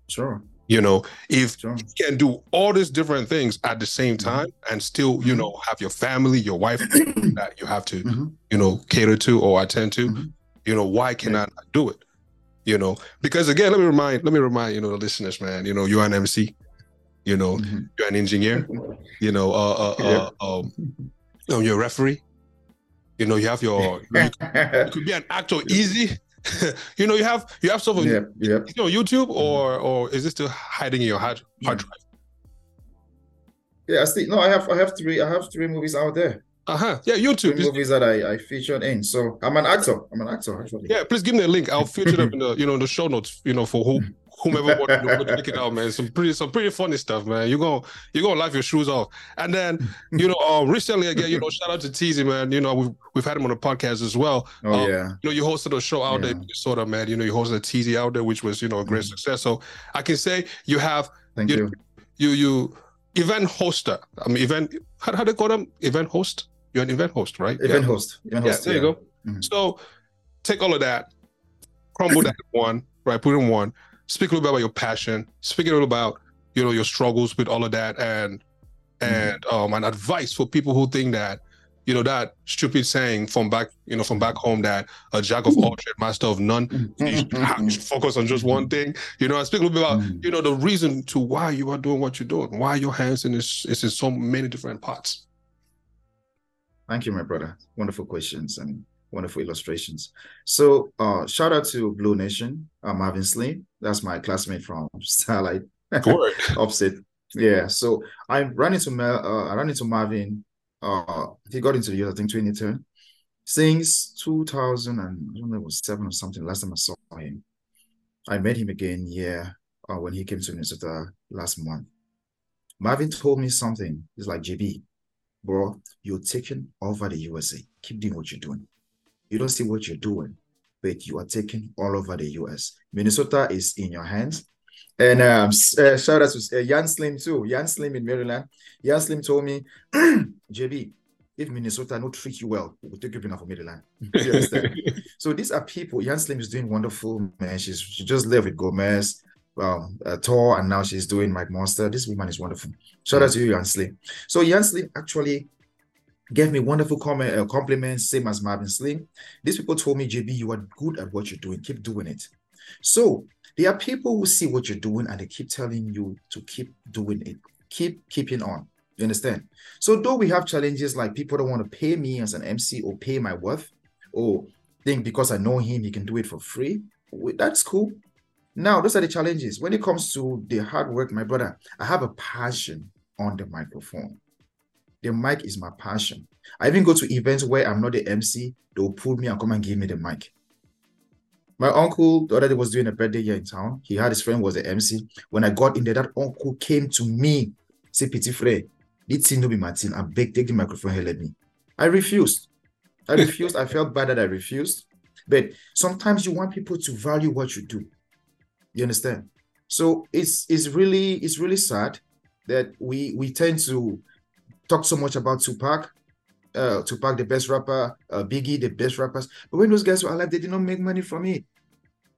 Sure, You know, if sure. you can do all these different things at the same Mm-hmm. time and still, you Mhm. know, have your family, your wife that you have to, Mhm. you know, cater to or attend to, Mhm. you know, why can I not do it? You know, because again, let me remind, let me remind, you know, the listeners, man, you know, you're an MC, you know, Mhm. you're an engineer, you know, uh, uh, uh, um, you know, you're a referee, you know, you have your, you could be an actor easy. you know, you have you have stuff on Yep, yep. you know, YouTube or or is it still hiding in your hard hard drive? Yeah, I still no, I have I have three I have three movies out there. Uh-huh. Yeah, YouTube. Three movies that I, I featured in. So I'm an actor. I'm an actor actually. Yeah, please give me a link. I'll feature them in the you know in the show notes, you know, for who whomever wants to go check it out, man. Some pretty some pretty funny stuff, man. You're gonna you're gonna laugh your shoes off. And then, you know, um recently again, you know, shout out to Teasy, man. You know, we've we've had him on the podcast as well. Oh Um, yeah. You know, you hosted a show out there in Yeah. Minnesota, man. You know, you hosted a Teasy out there, which was, you know, a great Mhm. success. So I can say you have Thank you- you. you you event hoster. I mean event how, how they call them? Event host? You're an event host, right? Event host. Event Yeah, host. there you go. Mhm. So take all of that, crumble that one, right? Put in one. Speak a little bit about your passion. Speak a little about you know your struggles with all of that, and Mm-hmm. and um an advice for people who think that you know that stupid saying from back you know from back home that a jack of all trades, master of none. You should, you should focus on just one thing. You know, I speak a little bit about Mhm. you know the reason to why you are doing what you're doing, why your hands in this is in so many different parts. Thank you, my brother. Wonderful questions and wonderful illustrations. So, uh, shout out to Blue Nation, uh, Marvin Slim. That's my classmate from Starlight. Opposite. Yeah. So I ran into Mel, uh, I ran into Marvin. Uh, he got into the youth, I think 2010. Since 2000 and I don't know, it was seven or something. Last time I saw him, I met him again. Yeah, uh, when he came to Minnesota last month. Marvin told me something. He's like, JB, bro, you're taking over the USA. Keep doing what you're doing. You don't see what you're doing, but you are taking all over the US. Minnesota is in your hands. And um, uh, shout out to uh, Jan Slim too. Jan Slim in Maryland. Jan Slim told me, JB, if Minnesota not treat you well, we'll take you enough for Maryland. You understand? so these are people. Jan Slim is doing wonderful, man. She's she just left with Gomez, um, uh, Tor, and now she's doing Mike Monster. This woman is wonderful. Shout out to you, Jan Slim. So Jan Slim actually gave me wonderful comment, uh, compliments, same as Marvin Slim. These people told me, JB, you are good at what you're doing. Keep doing it. So there are people who see what you're doing and they keep telling you to keep doing it, keep keeping on. You understand? So though we have challenges like people don't want to pay me as an MC or pay my worth, or think because I know him, he can do it for free. That's cool. Now, those are the challenges. When it comes to the hard work, my brother, I have a passion on the microphone. The mic is my passion. I even go to events where I'm not the MC, they'll pull me and come and give me the mic. My uncle the other day was doing a birthday here in town. He had his friend was the MC. When I got in there, that uncle came to me, say, Petit frère, this thing no be Martin. I beg, take the microphone here, let me. I refused. I refused. I felt bad that I refused. But sometimes you want people to value what you do. You understand? So it's it's really it's really sad that we we tend to talk so much about Tupac, uh, Tupac the best rapper, uh, Biggie the best rappers, but when those guys were alive, they did not make money from it.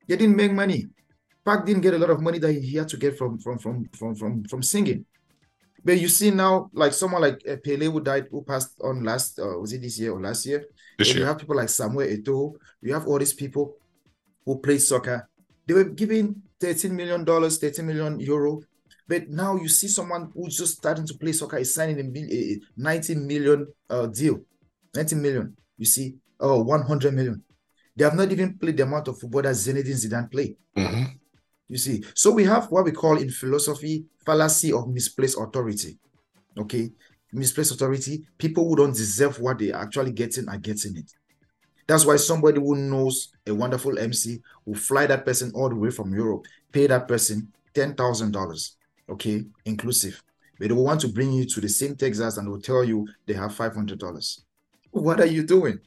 They didn't make money. Pac didn't get a lot of money that he had to get from from from from from from singing. But you see now, like someone like uh, Pele who died, who passed on last, uh, was it this year or last year? This year. You have people like Samuel Eto'o. You have all these people who play soccer. They were giving 13 million dollars, 13 million euro. But now you see someone who's just starting to play soccer is signing a, mil- a 19 million uh, deal. 19 million. You see, oh, 100 million. They have not even played the amount of football that Zinedine Zidane played. hmm You see, so we have what we call in philosophy fallacy of misplaced authority. Okay, misplaced authority. People who don't deserve what they are actually getting are getting it. That's why somebody who knows a wonderful MC will fly that person all the way from Europe, pay that person ten thousand dollars, okay, inclusive. But they will want to bring you to the same Texas and will tell you they have five hundred dollars. What are you doing?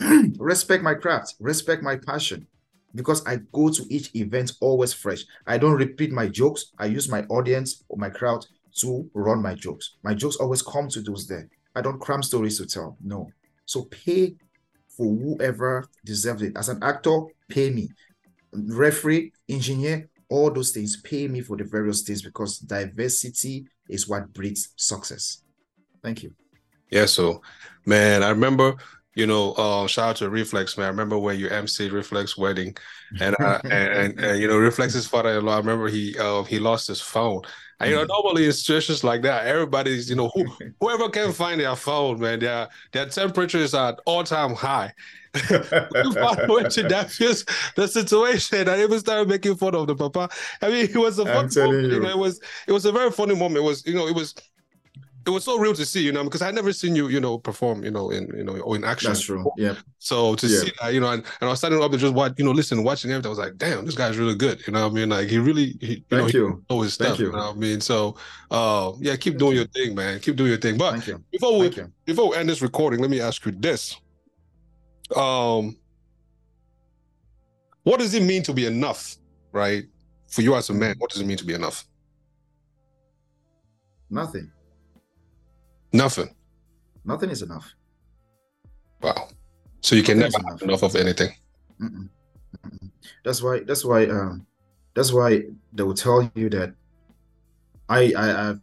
respect my craft, respect my passion because I go to each event always fresh. I don't repeat my jokes. I use my audience or my crowd to run my jokes. My jokes always come to those there. I don't cram stories to tell. No. So pay for whoever deserves it. As an actor, pay me. Referee, engineer, all those things, pay me for the various things because diversity is what breeds success. Thank you. Yeah, so man, I remember, you know, uh, shout out to Reflex, man. I remember when you MC Reflex wedding, and uh, and, and, and you know, Reflex's father-in-law. I remember he uh, he lost his phone. And you know, Mhm. normally in situations like that, everybody's you know who, whoever can find their phone, man, their their temperature is at all time high. that feels the situation. I even started making fun of the papa. I mean, it was a I'm funny moment, you you. know, it was it was a very funny moment. It was you know, it was it was so real to see, you know, because I never seen you, you know, perform, you know, in you know, or in action. That's true. Yeah. So to Yeah. see that, you know, and, and I was standing up and just watch, you know, listen, watching everything. I was like, damn, this guy's really good. You know what I mean? Like he really, he, you know, Thank he you. know his Thank stuff. You. you. know what I mean? So, uh, yeah, keep doing your thing, man. Keep doing your thing. But you. before we before we end this recording, let me ask you this. Um, what does it mean to be enough, right? For you as a man, what does it mean to be enough? Nothing. Nothing. Nothing is enough. Wow. So you can Nothing never is have enough of anything. Mm-mm. Mm-mm. That's why. That's why. Um, that's why they will tell you that I I I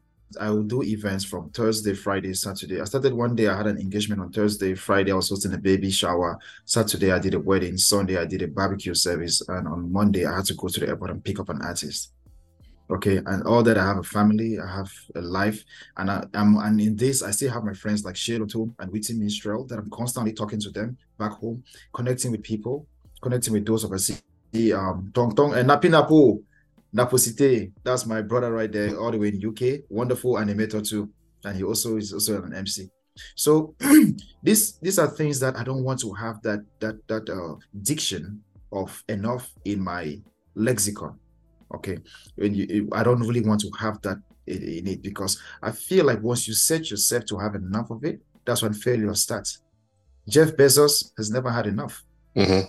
I will do events from Thursday, Friday, Saturday. I started one day. I had an engagement on Thursday, Friday. I was hosting a baby shower. Saturday, I did a wedding. Sunday, I did a barbecue service, and on Monday, I had to go to the airport and pick up an artist. Okay, and all that I have a family, I have a life, and I, am and in this I still have my friends like Sheila too and Witty Minstrel that I'm constantly talking to them back home, connecting with people, connecting with those of us. Um, Tong Tong and Napi Napo, Naposite, that's my brother right there, all the way in UK. Wonderful animator too, and he also is also an MC. So these these are things that I don't want to have that that that uh, diction of enough in my lexicon. Okay, when you, I don't really want to have that in, it because I feel like once you set yourself to have enough of it, that's when failure starts. Jeff Bezos has never had enough. Mhm.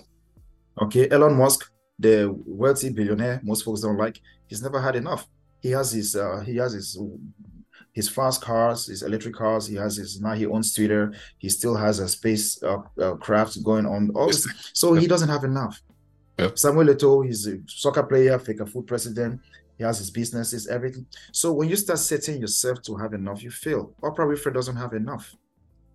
Okay, Elon Musk, the wealthy billionaire, most folks don't like. He's never had enough. He has his uh, he has his his fast cars, his electric cars. He has his now he owns Twitter. He still has a space uh, uh, craft going on. So he doesn't have enough. Yep. Samuel Eto'o, he's a soccer player, Fecafoot president. He has his businesses, everything. So when you start setting yourself to have enough, you fail. Oprah Winfrey doesn't have enough.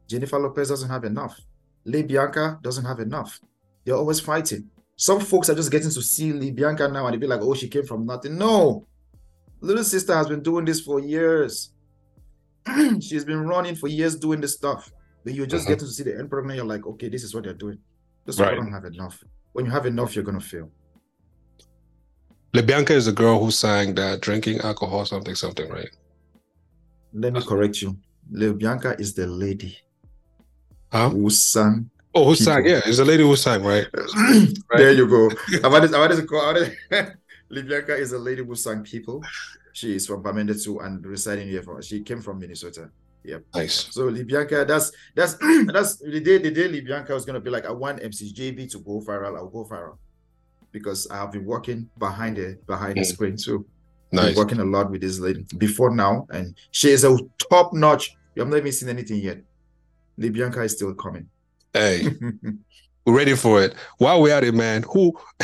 Jennifer Lopez doesn't have enough. Libianca doesn't have enough. They're always fighting. Some folks are just getting to see Libianca now and they be like, oh, she came from nothing. No. Little sister has been doing this for years. She's been running for years doing this stuff. But you're just uh-huh. getting to see the end product and you're like, okay, this is what they're doing. Right. Right. don't have enough. When you have enough, you're gonna fail. Libianca is a girl who sang that drinking alcohol something something, right? Let me correct you. Libianca is the lady Huh? who sang. Oh, who sang? Yeah, it's a lady who sang, right? There you go. I wanted, I wanted to call out. Libianca is a lady who sang people. She is from Bamenda too and residing here. For, she came from Minnesota. Yeah, nice. So Libianca, that's that's that's the day the day Libianca was gonna be like, I want MCJB to go viral, I'll go viral. Because I've been working behind the behind the Mm. screen too. Nice. Been working a lot with this lady before now, and she is a top notch. You have not even seen anything yet. Libianca is still coming. Hey, we're ready for it. While we're at it, man, who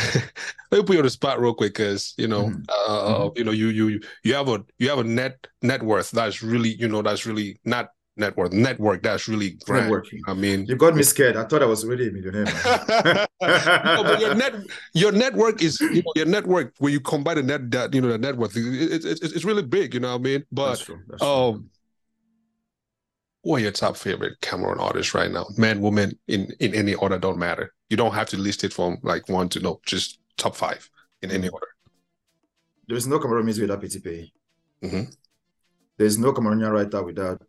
let me put you on the spot real quick because you know, Mhm. uh, you know, you you you have a you have a net net worth that's really, you know, that's really not net worth, network that's really grand. Networking. I mean, You got me scared. I thought I was already a millionaire. no, but your net your network is you know, your network when you combine the net that you know the net worth, it, it, it, it's really big. You know what I mean? But That's true. That's true. Who are your top favorite Cameroon artists right now? Man, woman, in in any order, don't matter. You don't have to list it from like one to no, just top five in any order. There's no Cameroon music without PTP. Mhm. There's no Cameroonian writer without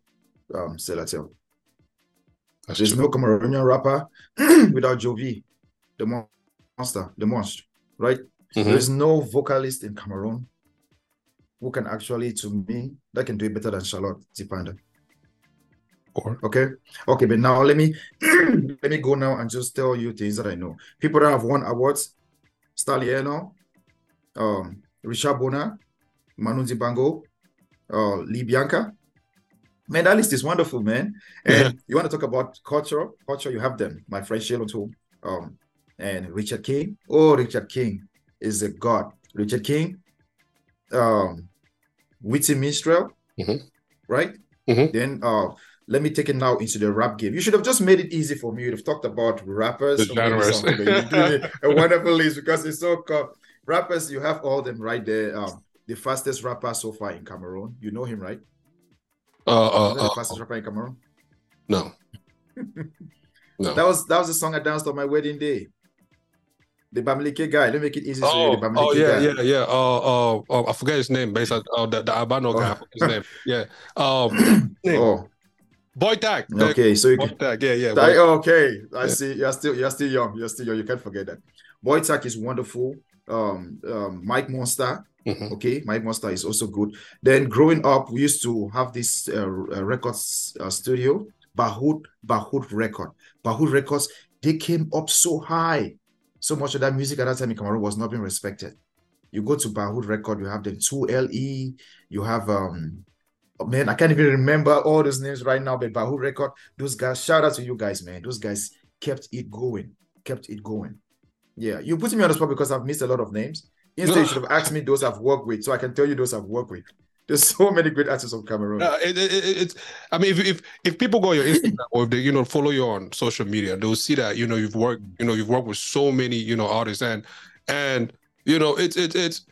um Salatiel. There's true. no Cameroonian rapper without Jovi, the monster, the monster, right? Mhm. There's no vocalist in Cameroon who can actually, to me, that can do it better than Charlotte Dipanda. Or- Okay, okay, but now let me let me go now and just tell you things that I know. People that have won awards: Staliano, um, Richard Bona, Manu Dibango, uh, Libianca. Man, that list is wonderful, man. And you want to talk about culture? Culture, you have them. My friend Shelo too. Um, and Richard King. Oh, Richard King is a god. Richard King, um, Witty Minstrel, Mhm. right? Mhm. Then uh, let me take it now into the rap game. You should have just made it easy for me. You'd have talked about rappers. The or genres. You're a wonderful list because it's so cool. Rappers, you have all them right there. Um, the fastest rapper so far in Cameroon. You know him, right? Uh, uh, the uh, fastest rapper in Cameroon? no, no. That was that was the song I danced on my wedding day. The Bamileke guy. Let me make it easy. Oh, the Bamileke oh yeah, guy. yeah, yeah. Uh, uh, uh, I forget his name. Based on uh, the, the Albano guy. I his name. Yeah. Um, name. Oh, Boy Tag. Okay. So you Boy can. Tag. Yeah, yeah. Boy- okay, I Yeah. see. You're still you're still young. You're still young. You can't forget that. Boy Tag is wonderful. Um, um, Mike Monster. Mhm. Okay, Mike Monster is also good. Then growing up, we used to have this uh, uh, records uh, studio, Bahut Bahut Record. Bahut Records. They came up so high. So much of that music at that time in Cameroon was not being respected. You go to Bahut Record, you have the 2LE, you have um oh, man, I can't even remember all those names right now, but Bahut Record, those guys, shout out to you guys, man. Those guys kept it going, kept it going. Yeah, you putting me on the spot because I've missed a lot of names. Instead, you should have asked me those I've worked with, so I can tell you those I've worked with. There's so many great artists of Cameroon. Uh, it, it, it- it's. I mean, if if if people go on your Instagram or if they you know follow you on social media, they'll see that you know you've worked you know you've worked with so many you know artists and and you know it's it's it's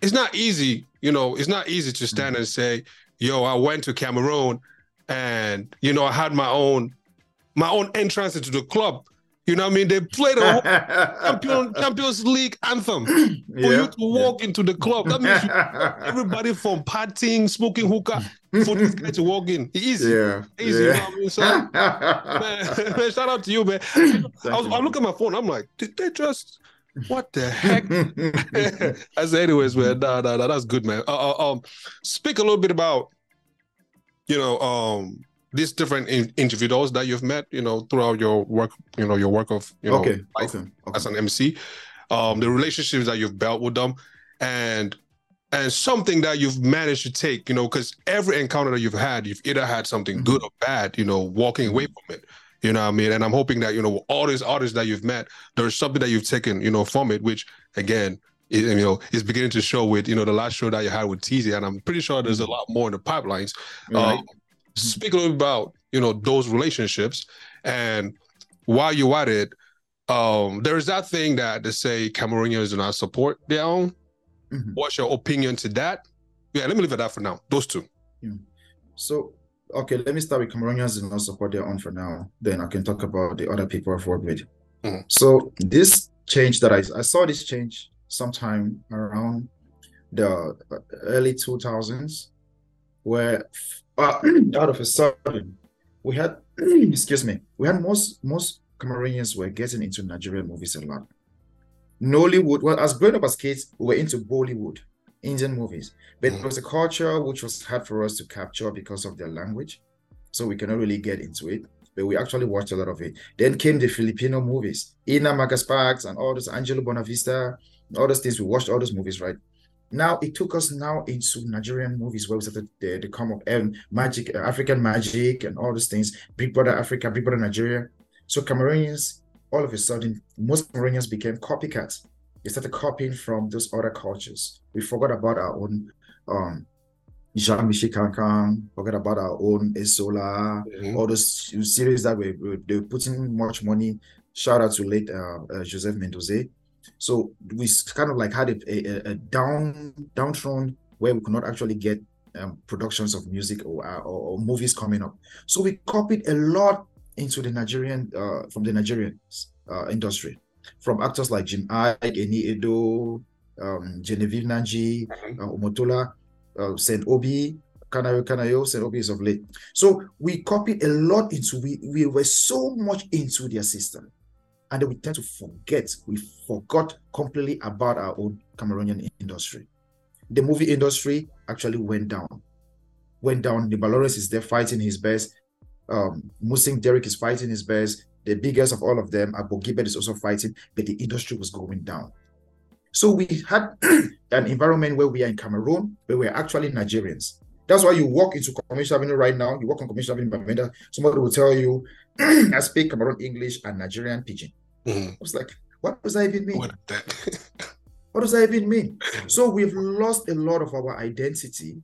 it's not easy. You know, it's not easy to stand and say, "Yo, I went to Cameroon and you know I had my own my own entrance into the club." You know what I mean? They played a whole champion Champions League anthem for you to walk into the club. That means everybody from partying, smoking hookah for this guy to walk in. Easy, Yeah, easy. yeah. You know what I mean? So, man, man, shout out to you, man. I was, I look at my phone. I'm like, did they just? What the heck? I said, anyways, man. Nah, nah, nah, that's good, man. Uh, uh, um, speak a little bit about, you know, um, these different in- individuals that you've met, you know, throughout your work, you know, your work of, you know, okay, life okay, as an MC, um, the relationships that you've built with them, and and something that you've managed to take, you know, because every encounter that you've had, you've either had something Mhm. good or bad, you know, walking away from it. You know what I mean? And I'm hoping that, you know, all these artists that you've met, there's something that you've taken, you know, from it, which again, is, you know, is beginning to show with, you know, the last show that you had with TZ. And I'm pretty sure there's a lot more in the pipelines. Right. Um, speak a little about you know those relationships and while you're at it um there is that thing that they say cameroonians do not support their own Mhm. what's your opinion to that yeah let me leave it at that for now those two So, okay, let me start with Cameroonians do not support their own for now. Then I can talk about the other people I've worked with. Mhm. So, this change that I, I saw this change sometime around the early 2000s, where uh, out of a sudden, we had, excuse me, we had most most Cameroonians were getting into Nigerian movies a lot. Nollywood, well, as growing up as kids, we were into Bollywood, Indian movies, but mm. it was a culture which was hard for us to capture because of their language. So we cannot really get into it, but we actually watched a lot of it. Then came the Filipino movies, Ina Magasparks and all those, Angelo Bonavista, all those things. We watched all those movies, right? Now it took us now into Nigerian movies where we started the, the come of um, magic, uh, African magic, and all those things. Big Brother Africa, Big Brother Nigeria. So Cameroonians, all of a sudden, most Cameroonians became copycats. They started copying from those other cultures. We forgot about our own um, Jean Michel Kankan, forgot about our own Esola, mm-hmm. all those series that we, we, they were putting much money. Shout out to late uh, uh, Joseph Mendoza so we kind of like had a, a, a down downthrown where we could not actually get um, productions of music or, or, or, movies coming up. So we copied a lot into the Nigerian uh, from the Nigerian uh, industry, from actors like Jim Iyke, Ini Edo, um, Genevieve Nnaji, mm-hmm. uh, Omotola, uh, Saint Obi, Kanayo Kanayo, Saint Obi is of late. So we copied a lot into we we were so much into their system and then we tend to forget, we forgot completely about our own Cameroonian industry. The movie industry actually went down. Went down. The Lawrence is there fighting his best. Um, Musing Derek is fighting his best. The biggest of all of them, Abu Gibet is also fighting, but the industry was going down. So we had an environment where we are in Cameroon, where we're actually Nigerians. That's why you walk into Commercial Avenue right now, you walk on Commercial Avenue in Bamenda, somebody will tell you, I speak Cameroon English and Nigerian Pidgin. Mm-hmm. I was like, what does that even mean? What, what does that even mean? So we've lost a lot of our identity.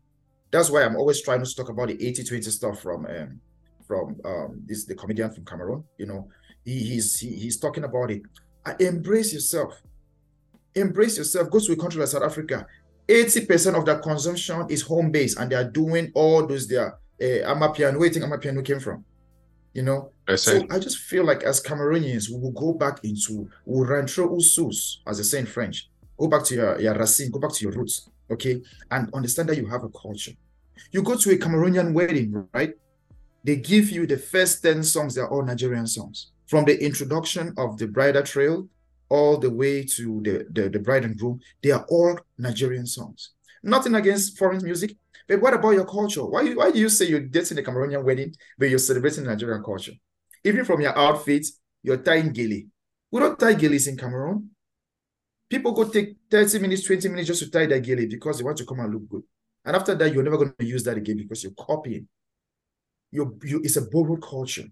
That's why I'm always trying to talk about the 80-20 stuff from um, from um, this the comedian from Cameroon. You know, he, he's he, he's talking about it. Embrace yourself. Embrace yourself. Go to a country like South Africa. 80% of their consumption is home based and they are doing all those their uh, Amapiano. Where do you think Amapiano came from? You know, I so I just feel like as Cameroonians, we will go back into we will rentrer usus, as they say in French. Go back to your, your racine, go back to your roots, okay, and understand that you have a culture. You go to a Cameroonian wedding, right? They give you the first 10 songs, they're all Nigerian songs. From the introduction of the bridal trail all the way to the, the, the bride and groom, they are all Nigerian songs. Nothing against foreign music, but what about your culture? Why, why do you say you're dating a Cameroonian wedding, but you're celebrating Nigerian culture? Even from your outfits, you're tying gele. We don't tie geles in Cameroon. People go take 30 minutes, 20 minutes just to tie their gele because they want to come and look good. And after that, you're never going to use that again because you're copying. You're, you, it's a borrowed culture.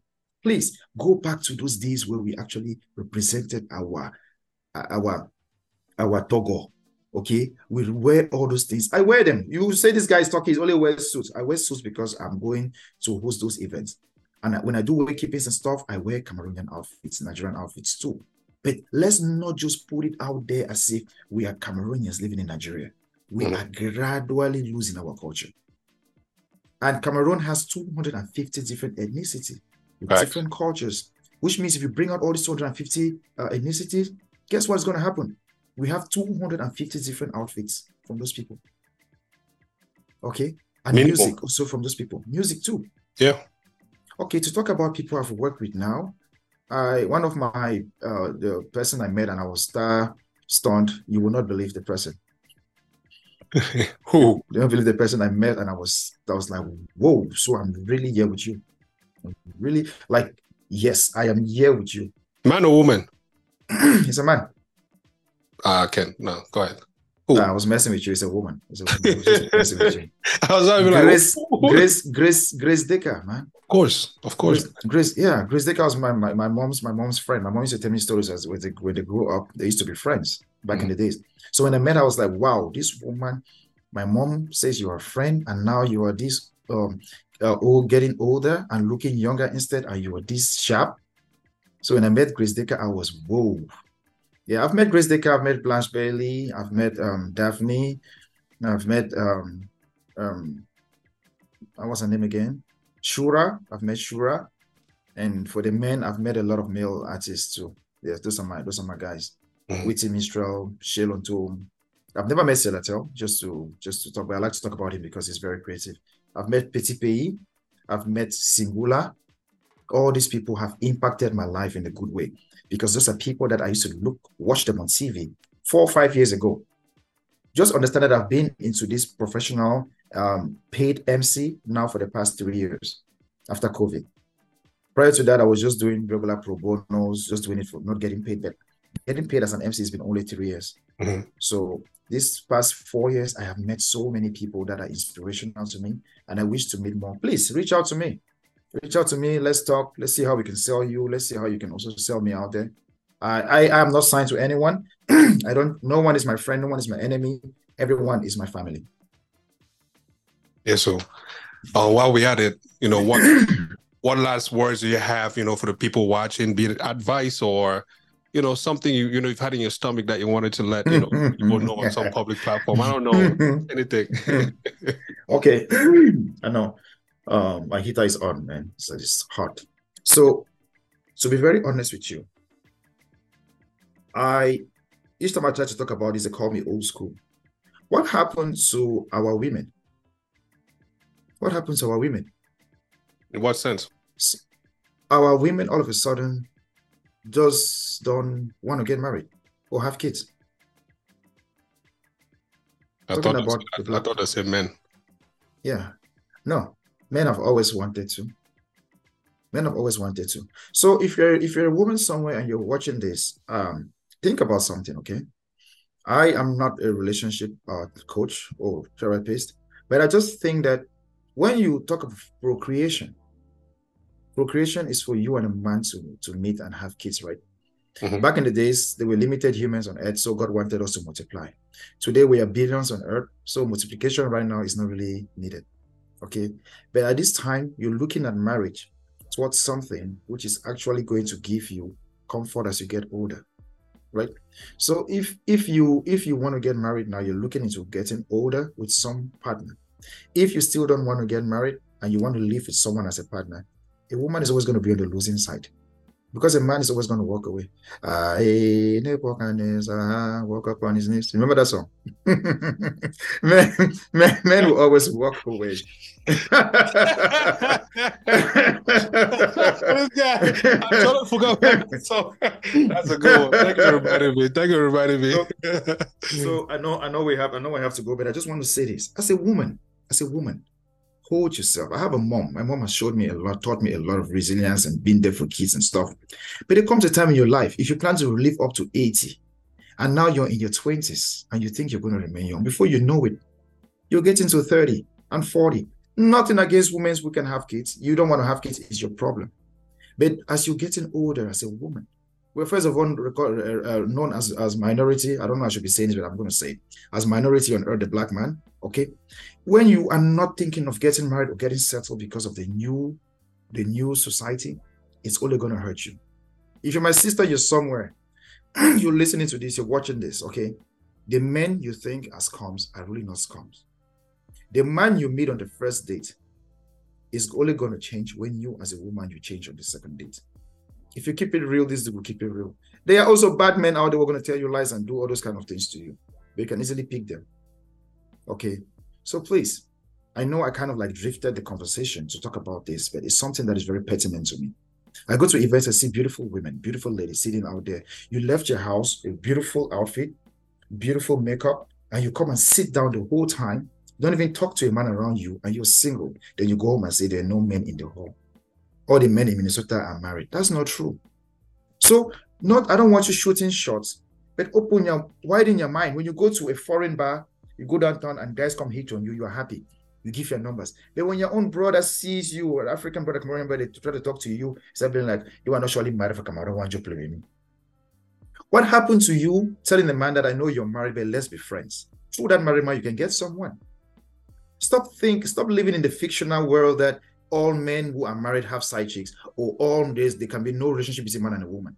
Please go back to those days where we actually represented our our our toghu, Okay, we wear all those things. I wear them. You say this guy is talking, he's only wears suits. I wear suits because I'm going to host those events. And when I do wakekeepings and stuff, I wear Cameroonian outfits, Nigerian outfits too. But let's not just put it out there as if we are Cameroonians living in Nigeria. We mm-hmm. are gradually losing our culture. And Cameroon has 250 different ethnicity, right. different cultures, which means if you bring out all these 250 uh, ethnicities, guess what's going to happen? we have 250 different outfits from those people. Okay. And music also from those people. Music too. Yeah. Okay, to talk about people I've worked with now, I one of my uh the person I met and I was star stunned. You will not believe the person. Who? You don't believe the person I met and I was I was like, whoa, so I'm really here with you. I'm really like, yes, I am here with you. Man or woman? He's a man. Ah, uh, No, go ahead. Nah, I was messing with you. It's a woman. It's a woman. I was, I was Grace, like, Grace, Grace, Grace Decker, man. Of course, of course. Grace, Grace yeah, Grace Decker was my, my, my mom's my mom's friend. My mom used to tell me stories as when they, when they grew up. They used to be friends back mm-hmm. in the days. So when I met, I was like, wow, this woman. My mom says you're a friend, and now you are this um uh, old, getting older and looking younger instead, and you are this sharp. So when I met Grace Decker, I was whoa yeah, I've met Grace Decker, I've met Blanche Bailly, I've met um, Daphne, I've met um, um, what was her name again? Shura. I've met Shura, and for the men, I've met a lot of male artists too. Yes, those are my those are my guys. Mm-hmm. Witty Minstrel, Shalon Tom. I've never met Salatiel, just to just to talk, but I like to talk about him because he's very creative. I've met Petit Pays, I've met Singula. All these people have impacted my life in a good way because those are people that I used to look, watch them on TV four or five years ago. Just understand that I've been into this professional um, paid MC now for the past three years after COVID. Prior to that, I was just doing regular pro bonos, just doing it for not getting paid, but getting paid as an MC has been only three years. Mm-hmm. So this past four years, I have met so many people that are inspirational to me, and I wish to meet more. Please reach out to me. Reach out to me. Let's talk. Let's see how we can sell you. Let's see how you can also sell me out there. I I am not signed to anyone. I don't. No one is my friend. No one is my enemy. Everyone is my family. Yeah. So, uh, while we at it, you know what what last words do you have? You know, for the people watching, be it advice or you know something you you know you've had in your stomach that you wanted to let you know people know on some public platform. I don't know anything. okay, I know. Um, my heater is on, man. So it's hot. So, to be very honest with you, I each time I try to talk about this, they call me old school. What happened to our women? What happened to our women? In what sense? Our women all of a sudden just don't want to get married or have kids. I thought, about I, I thought I said men. Yeah. No, men have always wanted to. Men have always wanted to. So if you're if you're a woman somewhere and you're watching this, um, think about something, okay? I am not a relationship uh, coach or therapist, but I just think that when you talk of procreation, procreation is for you and a man to, to meet and have kids, right? Mm-hmm. Back in the days, there were limited humans on earth, so God wanted us to multiply. Today, we are billions on earth, so multiplication right now is not really needed. Okay. But at this time, you're looking at marriage towards something which is actually going to give you comfort as you get older right so if if you if you want to get married now you're looking into getting older with some partner if you still don't want to get married and you want to live with someone as a partner a woman is always going to be on the losing side because a man is always going to walk away. Uh, walk up on his knees. Remember that song? men, men, men will always walk away. I totally forgot song. That's a good one. Thank you for reminding me. Thank you for reminding me. so, so I know, I know we have, I know I have to go, but I just want to say this: as a woman, as a woman, hold yourself. I have a mom. My mom has showed me a lot, taught me a lot of resilience and being there for kids and stuff. But it comes a time in your life, if you plan to live up to 80, and now you're in your 20s and you think you're going to remain young, before you know it, you're getting to 30 and 40. Nothing against women who can have kids. You don't want to have kids, it's your problem. But as you're getting older as a woman, we're first of all uh, uh, known as, as minority. I don't know I should be saying this, but I'm going to say as minority on earth, the black man. Okay, when you are not thinking of getting married or getting settled because of the new, the new society, it's only going to hurt you. If you're my sister, you're somewhere, you're listening to this, you're watching this. Okay, the men you think as comes are really not scums. The man you meet on the first date is only going to change when you, as a woman, you change on the second date. If you keep it real, this will keep it real. There are also bad men out there who are going to tell you lies and do all those kind of things to you. But you can easily pick them. Okay. So please, I know I kind of like drifted the conversation to talk about this, but it's something that is very pertinent to me. I go to events, I see beautiful women, beautiful ladies sitting out there. You left your house, a beautiful outfit, beautiful makeup, and you come and sit down the whole time. Don't even talk to a man around you, and you're single. Then you go home and say there are no men in the hall. All the men in Minnesota are married. That's not true. So, not I don't want you shooting shots, but open your widen your mind. When you go to a foreign bar, you go downtown and guys come hit on you, you are happy. You give your numbers. But when your own brother sees you, or African brother, Cameroonian brother, to try to talk to you, being like, you are not surely married for Cameroon, why don't you play with me? What happened to you telling the man that I know you're married, but let's be friends? Through that married man, you can get someone. Stop think, stop living in the fictional world that all men who are married have side chicks, or all this, there can be no relationship between man and a woman.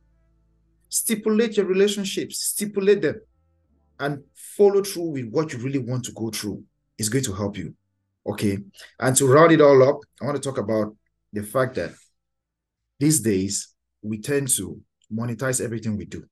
Stipulate your relationships, stipulate them and follow through with what you really want to go through is going to help you. Okay. And to round it all up, I want to talk about the fact that these days we tend to monetize everything we do.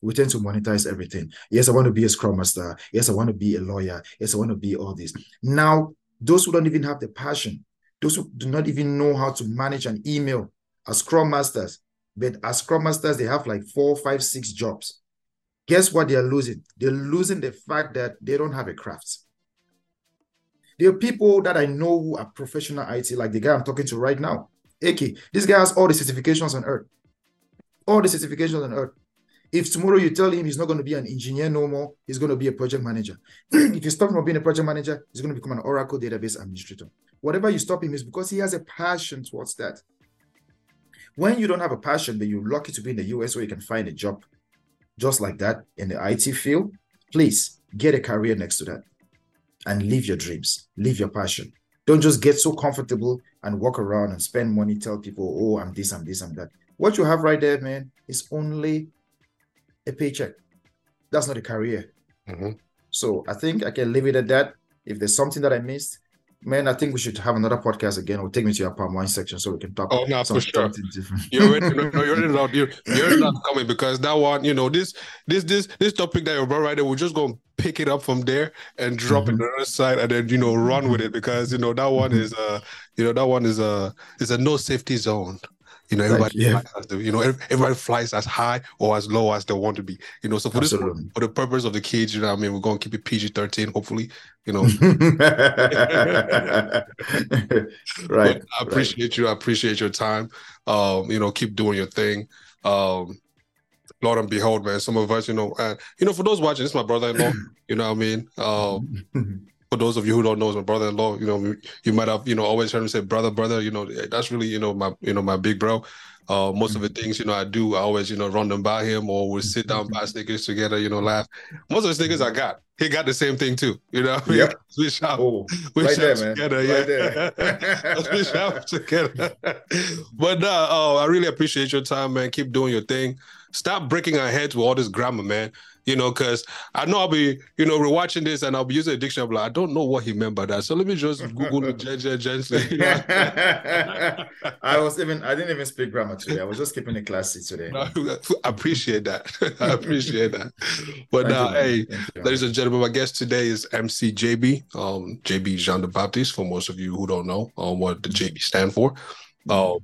We tend to monetize everything. Yes, I want to be a scrum master. Yes, I want to be a lawyer. Yes, I want to be all this. Now, those who don't even have the passion, those who do not even know how to manage an email as scrum masters, but as scrum masters, they have like four, five, six jobs. Guess what they're losing? They're losing the fact that they don't have a craft. There are people that I know who are professional IT, like the guy I'm talking to right now. AK, this guy has all the certifications on earth. All the certifications on earth. If tomorrow you tell him he's not going to be an engineer no more, he's going to be a project manager. if you stop him from being a project manager, he's going to become an Oracle database administrator. Whatever you stop him is because he has a passion towards that. When you don't have a passion, then you're lucky to be in the US where you can find a job just like that in the IT field. Please get a career next to that and live your dreams, live your passion. Don't just get so comfortable and walk around and spend money, tell people, oh, I'm this, I'm this, I'm that. What you have right there, man, is only a paycheck. That's not a career. Mm-hmm. So I think I can leave it at that. If there's something that I missed, man, I think we should have another podcast again or take me to your palm wine section so we can talk. Oh, no, for sure. You already know, you're already you're, you're not coming because that one, you know, this, this, this, this topic that you brought right there, we're just going to pick it up from there and drop mm-hmm. it on the other side and then, you know, run with it because, you know, that one mm-hmm. is, uh, you know, that one is a, is a no safety zone. You know, everybody, yeah. the, you know, everybody flies as high or as low as they want to be. You know, so for Absolutely. this, for the purpose of the kids, you know, I mean, we're going to keep it PG thirteen, hopefully. You know, right. But I appreciate right. you. I appreciate your time. Um, you know, keep doing your thing. Um, Lord and behold, man, some of us, you know, and you know, for those watching, this is my brother-in-law. you know what I mean? Um, for those of you who don't know, is my brother-in-law. You know, you might have you know always heard him say brother, brother. You know, that's really you know my you know my big bro. Uh, most of the things you know I do, I always you know run them by him, or we'll sit down buy sneakers together. You know, laugh. Most of the sneakers I got, he got the same thing too. You know, mean? yep. we shop, oh, we right shop there, together. Man. Yeah, we shop together. but uh, oh, I really appreciate your time, man. Keep doing your thing. Stop breaking our heads with all this grammar, man you know, because I know I'll be, you know, rewatching this and I'll be using a dictionary. Like, I don't know what he meant by that. So let me just Google Jen gently. You know? I was even, I didn't even speak grammar today. I was just keeping it classy today. I appreciate that. I appreciate that. But now, uh, hey, ladies and gentlemen, my guest today is MC JB, um, JB Jean de Baptiste. For most of you who don't know um, what the JB stand for, um,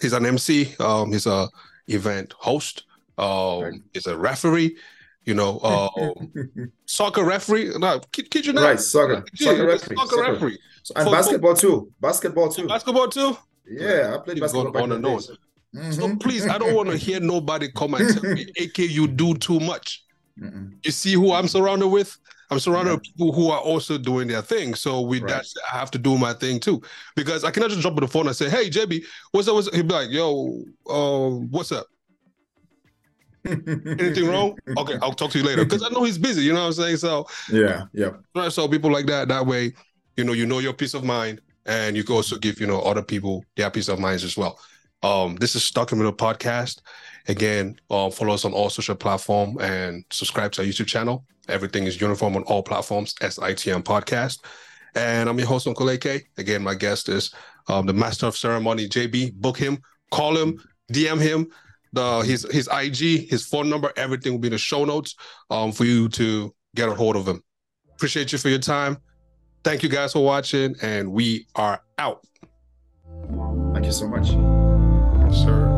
he's an MC. Um, he's a event host. Um, right. he's a referee you know, uh, soccer referee. No, kid, kid you not. Right, soccer, yeah, soccer referee, soccer, soccer. referee, and for, basketball too. Basketball too. Basketball too. Yeah, I played basketball. On and on. Mm-hmm. So please, I don't want to hear nobody come and tell me, "AK, you do too much." Mm-mm. You see who I'm surrounded with? I'm surrounded yeah. with people who are also doing their thing. So we right. that's I have to do my thing too. Because I cannot just jump on the phone and say, Hey JB, what's up? What's up? He'd be like, Yo, uh, what's up? Anything wrong? Okay, I'll talk to you later. Because I know he's busy, you know what I'm saying? So yeah, yeah. So people like that, that way, you know, you know your peace of mind and you can also give, you know, other people their peace of minds as well. Um, this is Stuck in the Middle Podcast. Again, uh, follow us on all social platform and subscribe to our YouTube channel. Everything is uniform on all platforms, SITM Podcast. And I'm your host, Uncle AK. Again, my guest is um, the Master of Ceremony, JB. Book him, call him, DM him the his his IG, his phone number, everything will be in the show notes um, for you to get a hold of him. Appreciate you for your time. Thank you guys for watching, and we are out. Thank you so much. Yes, sir.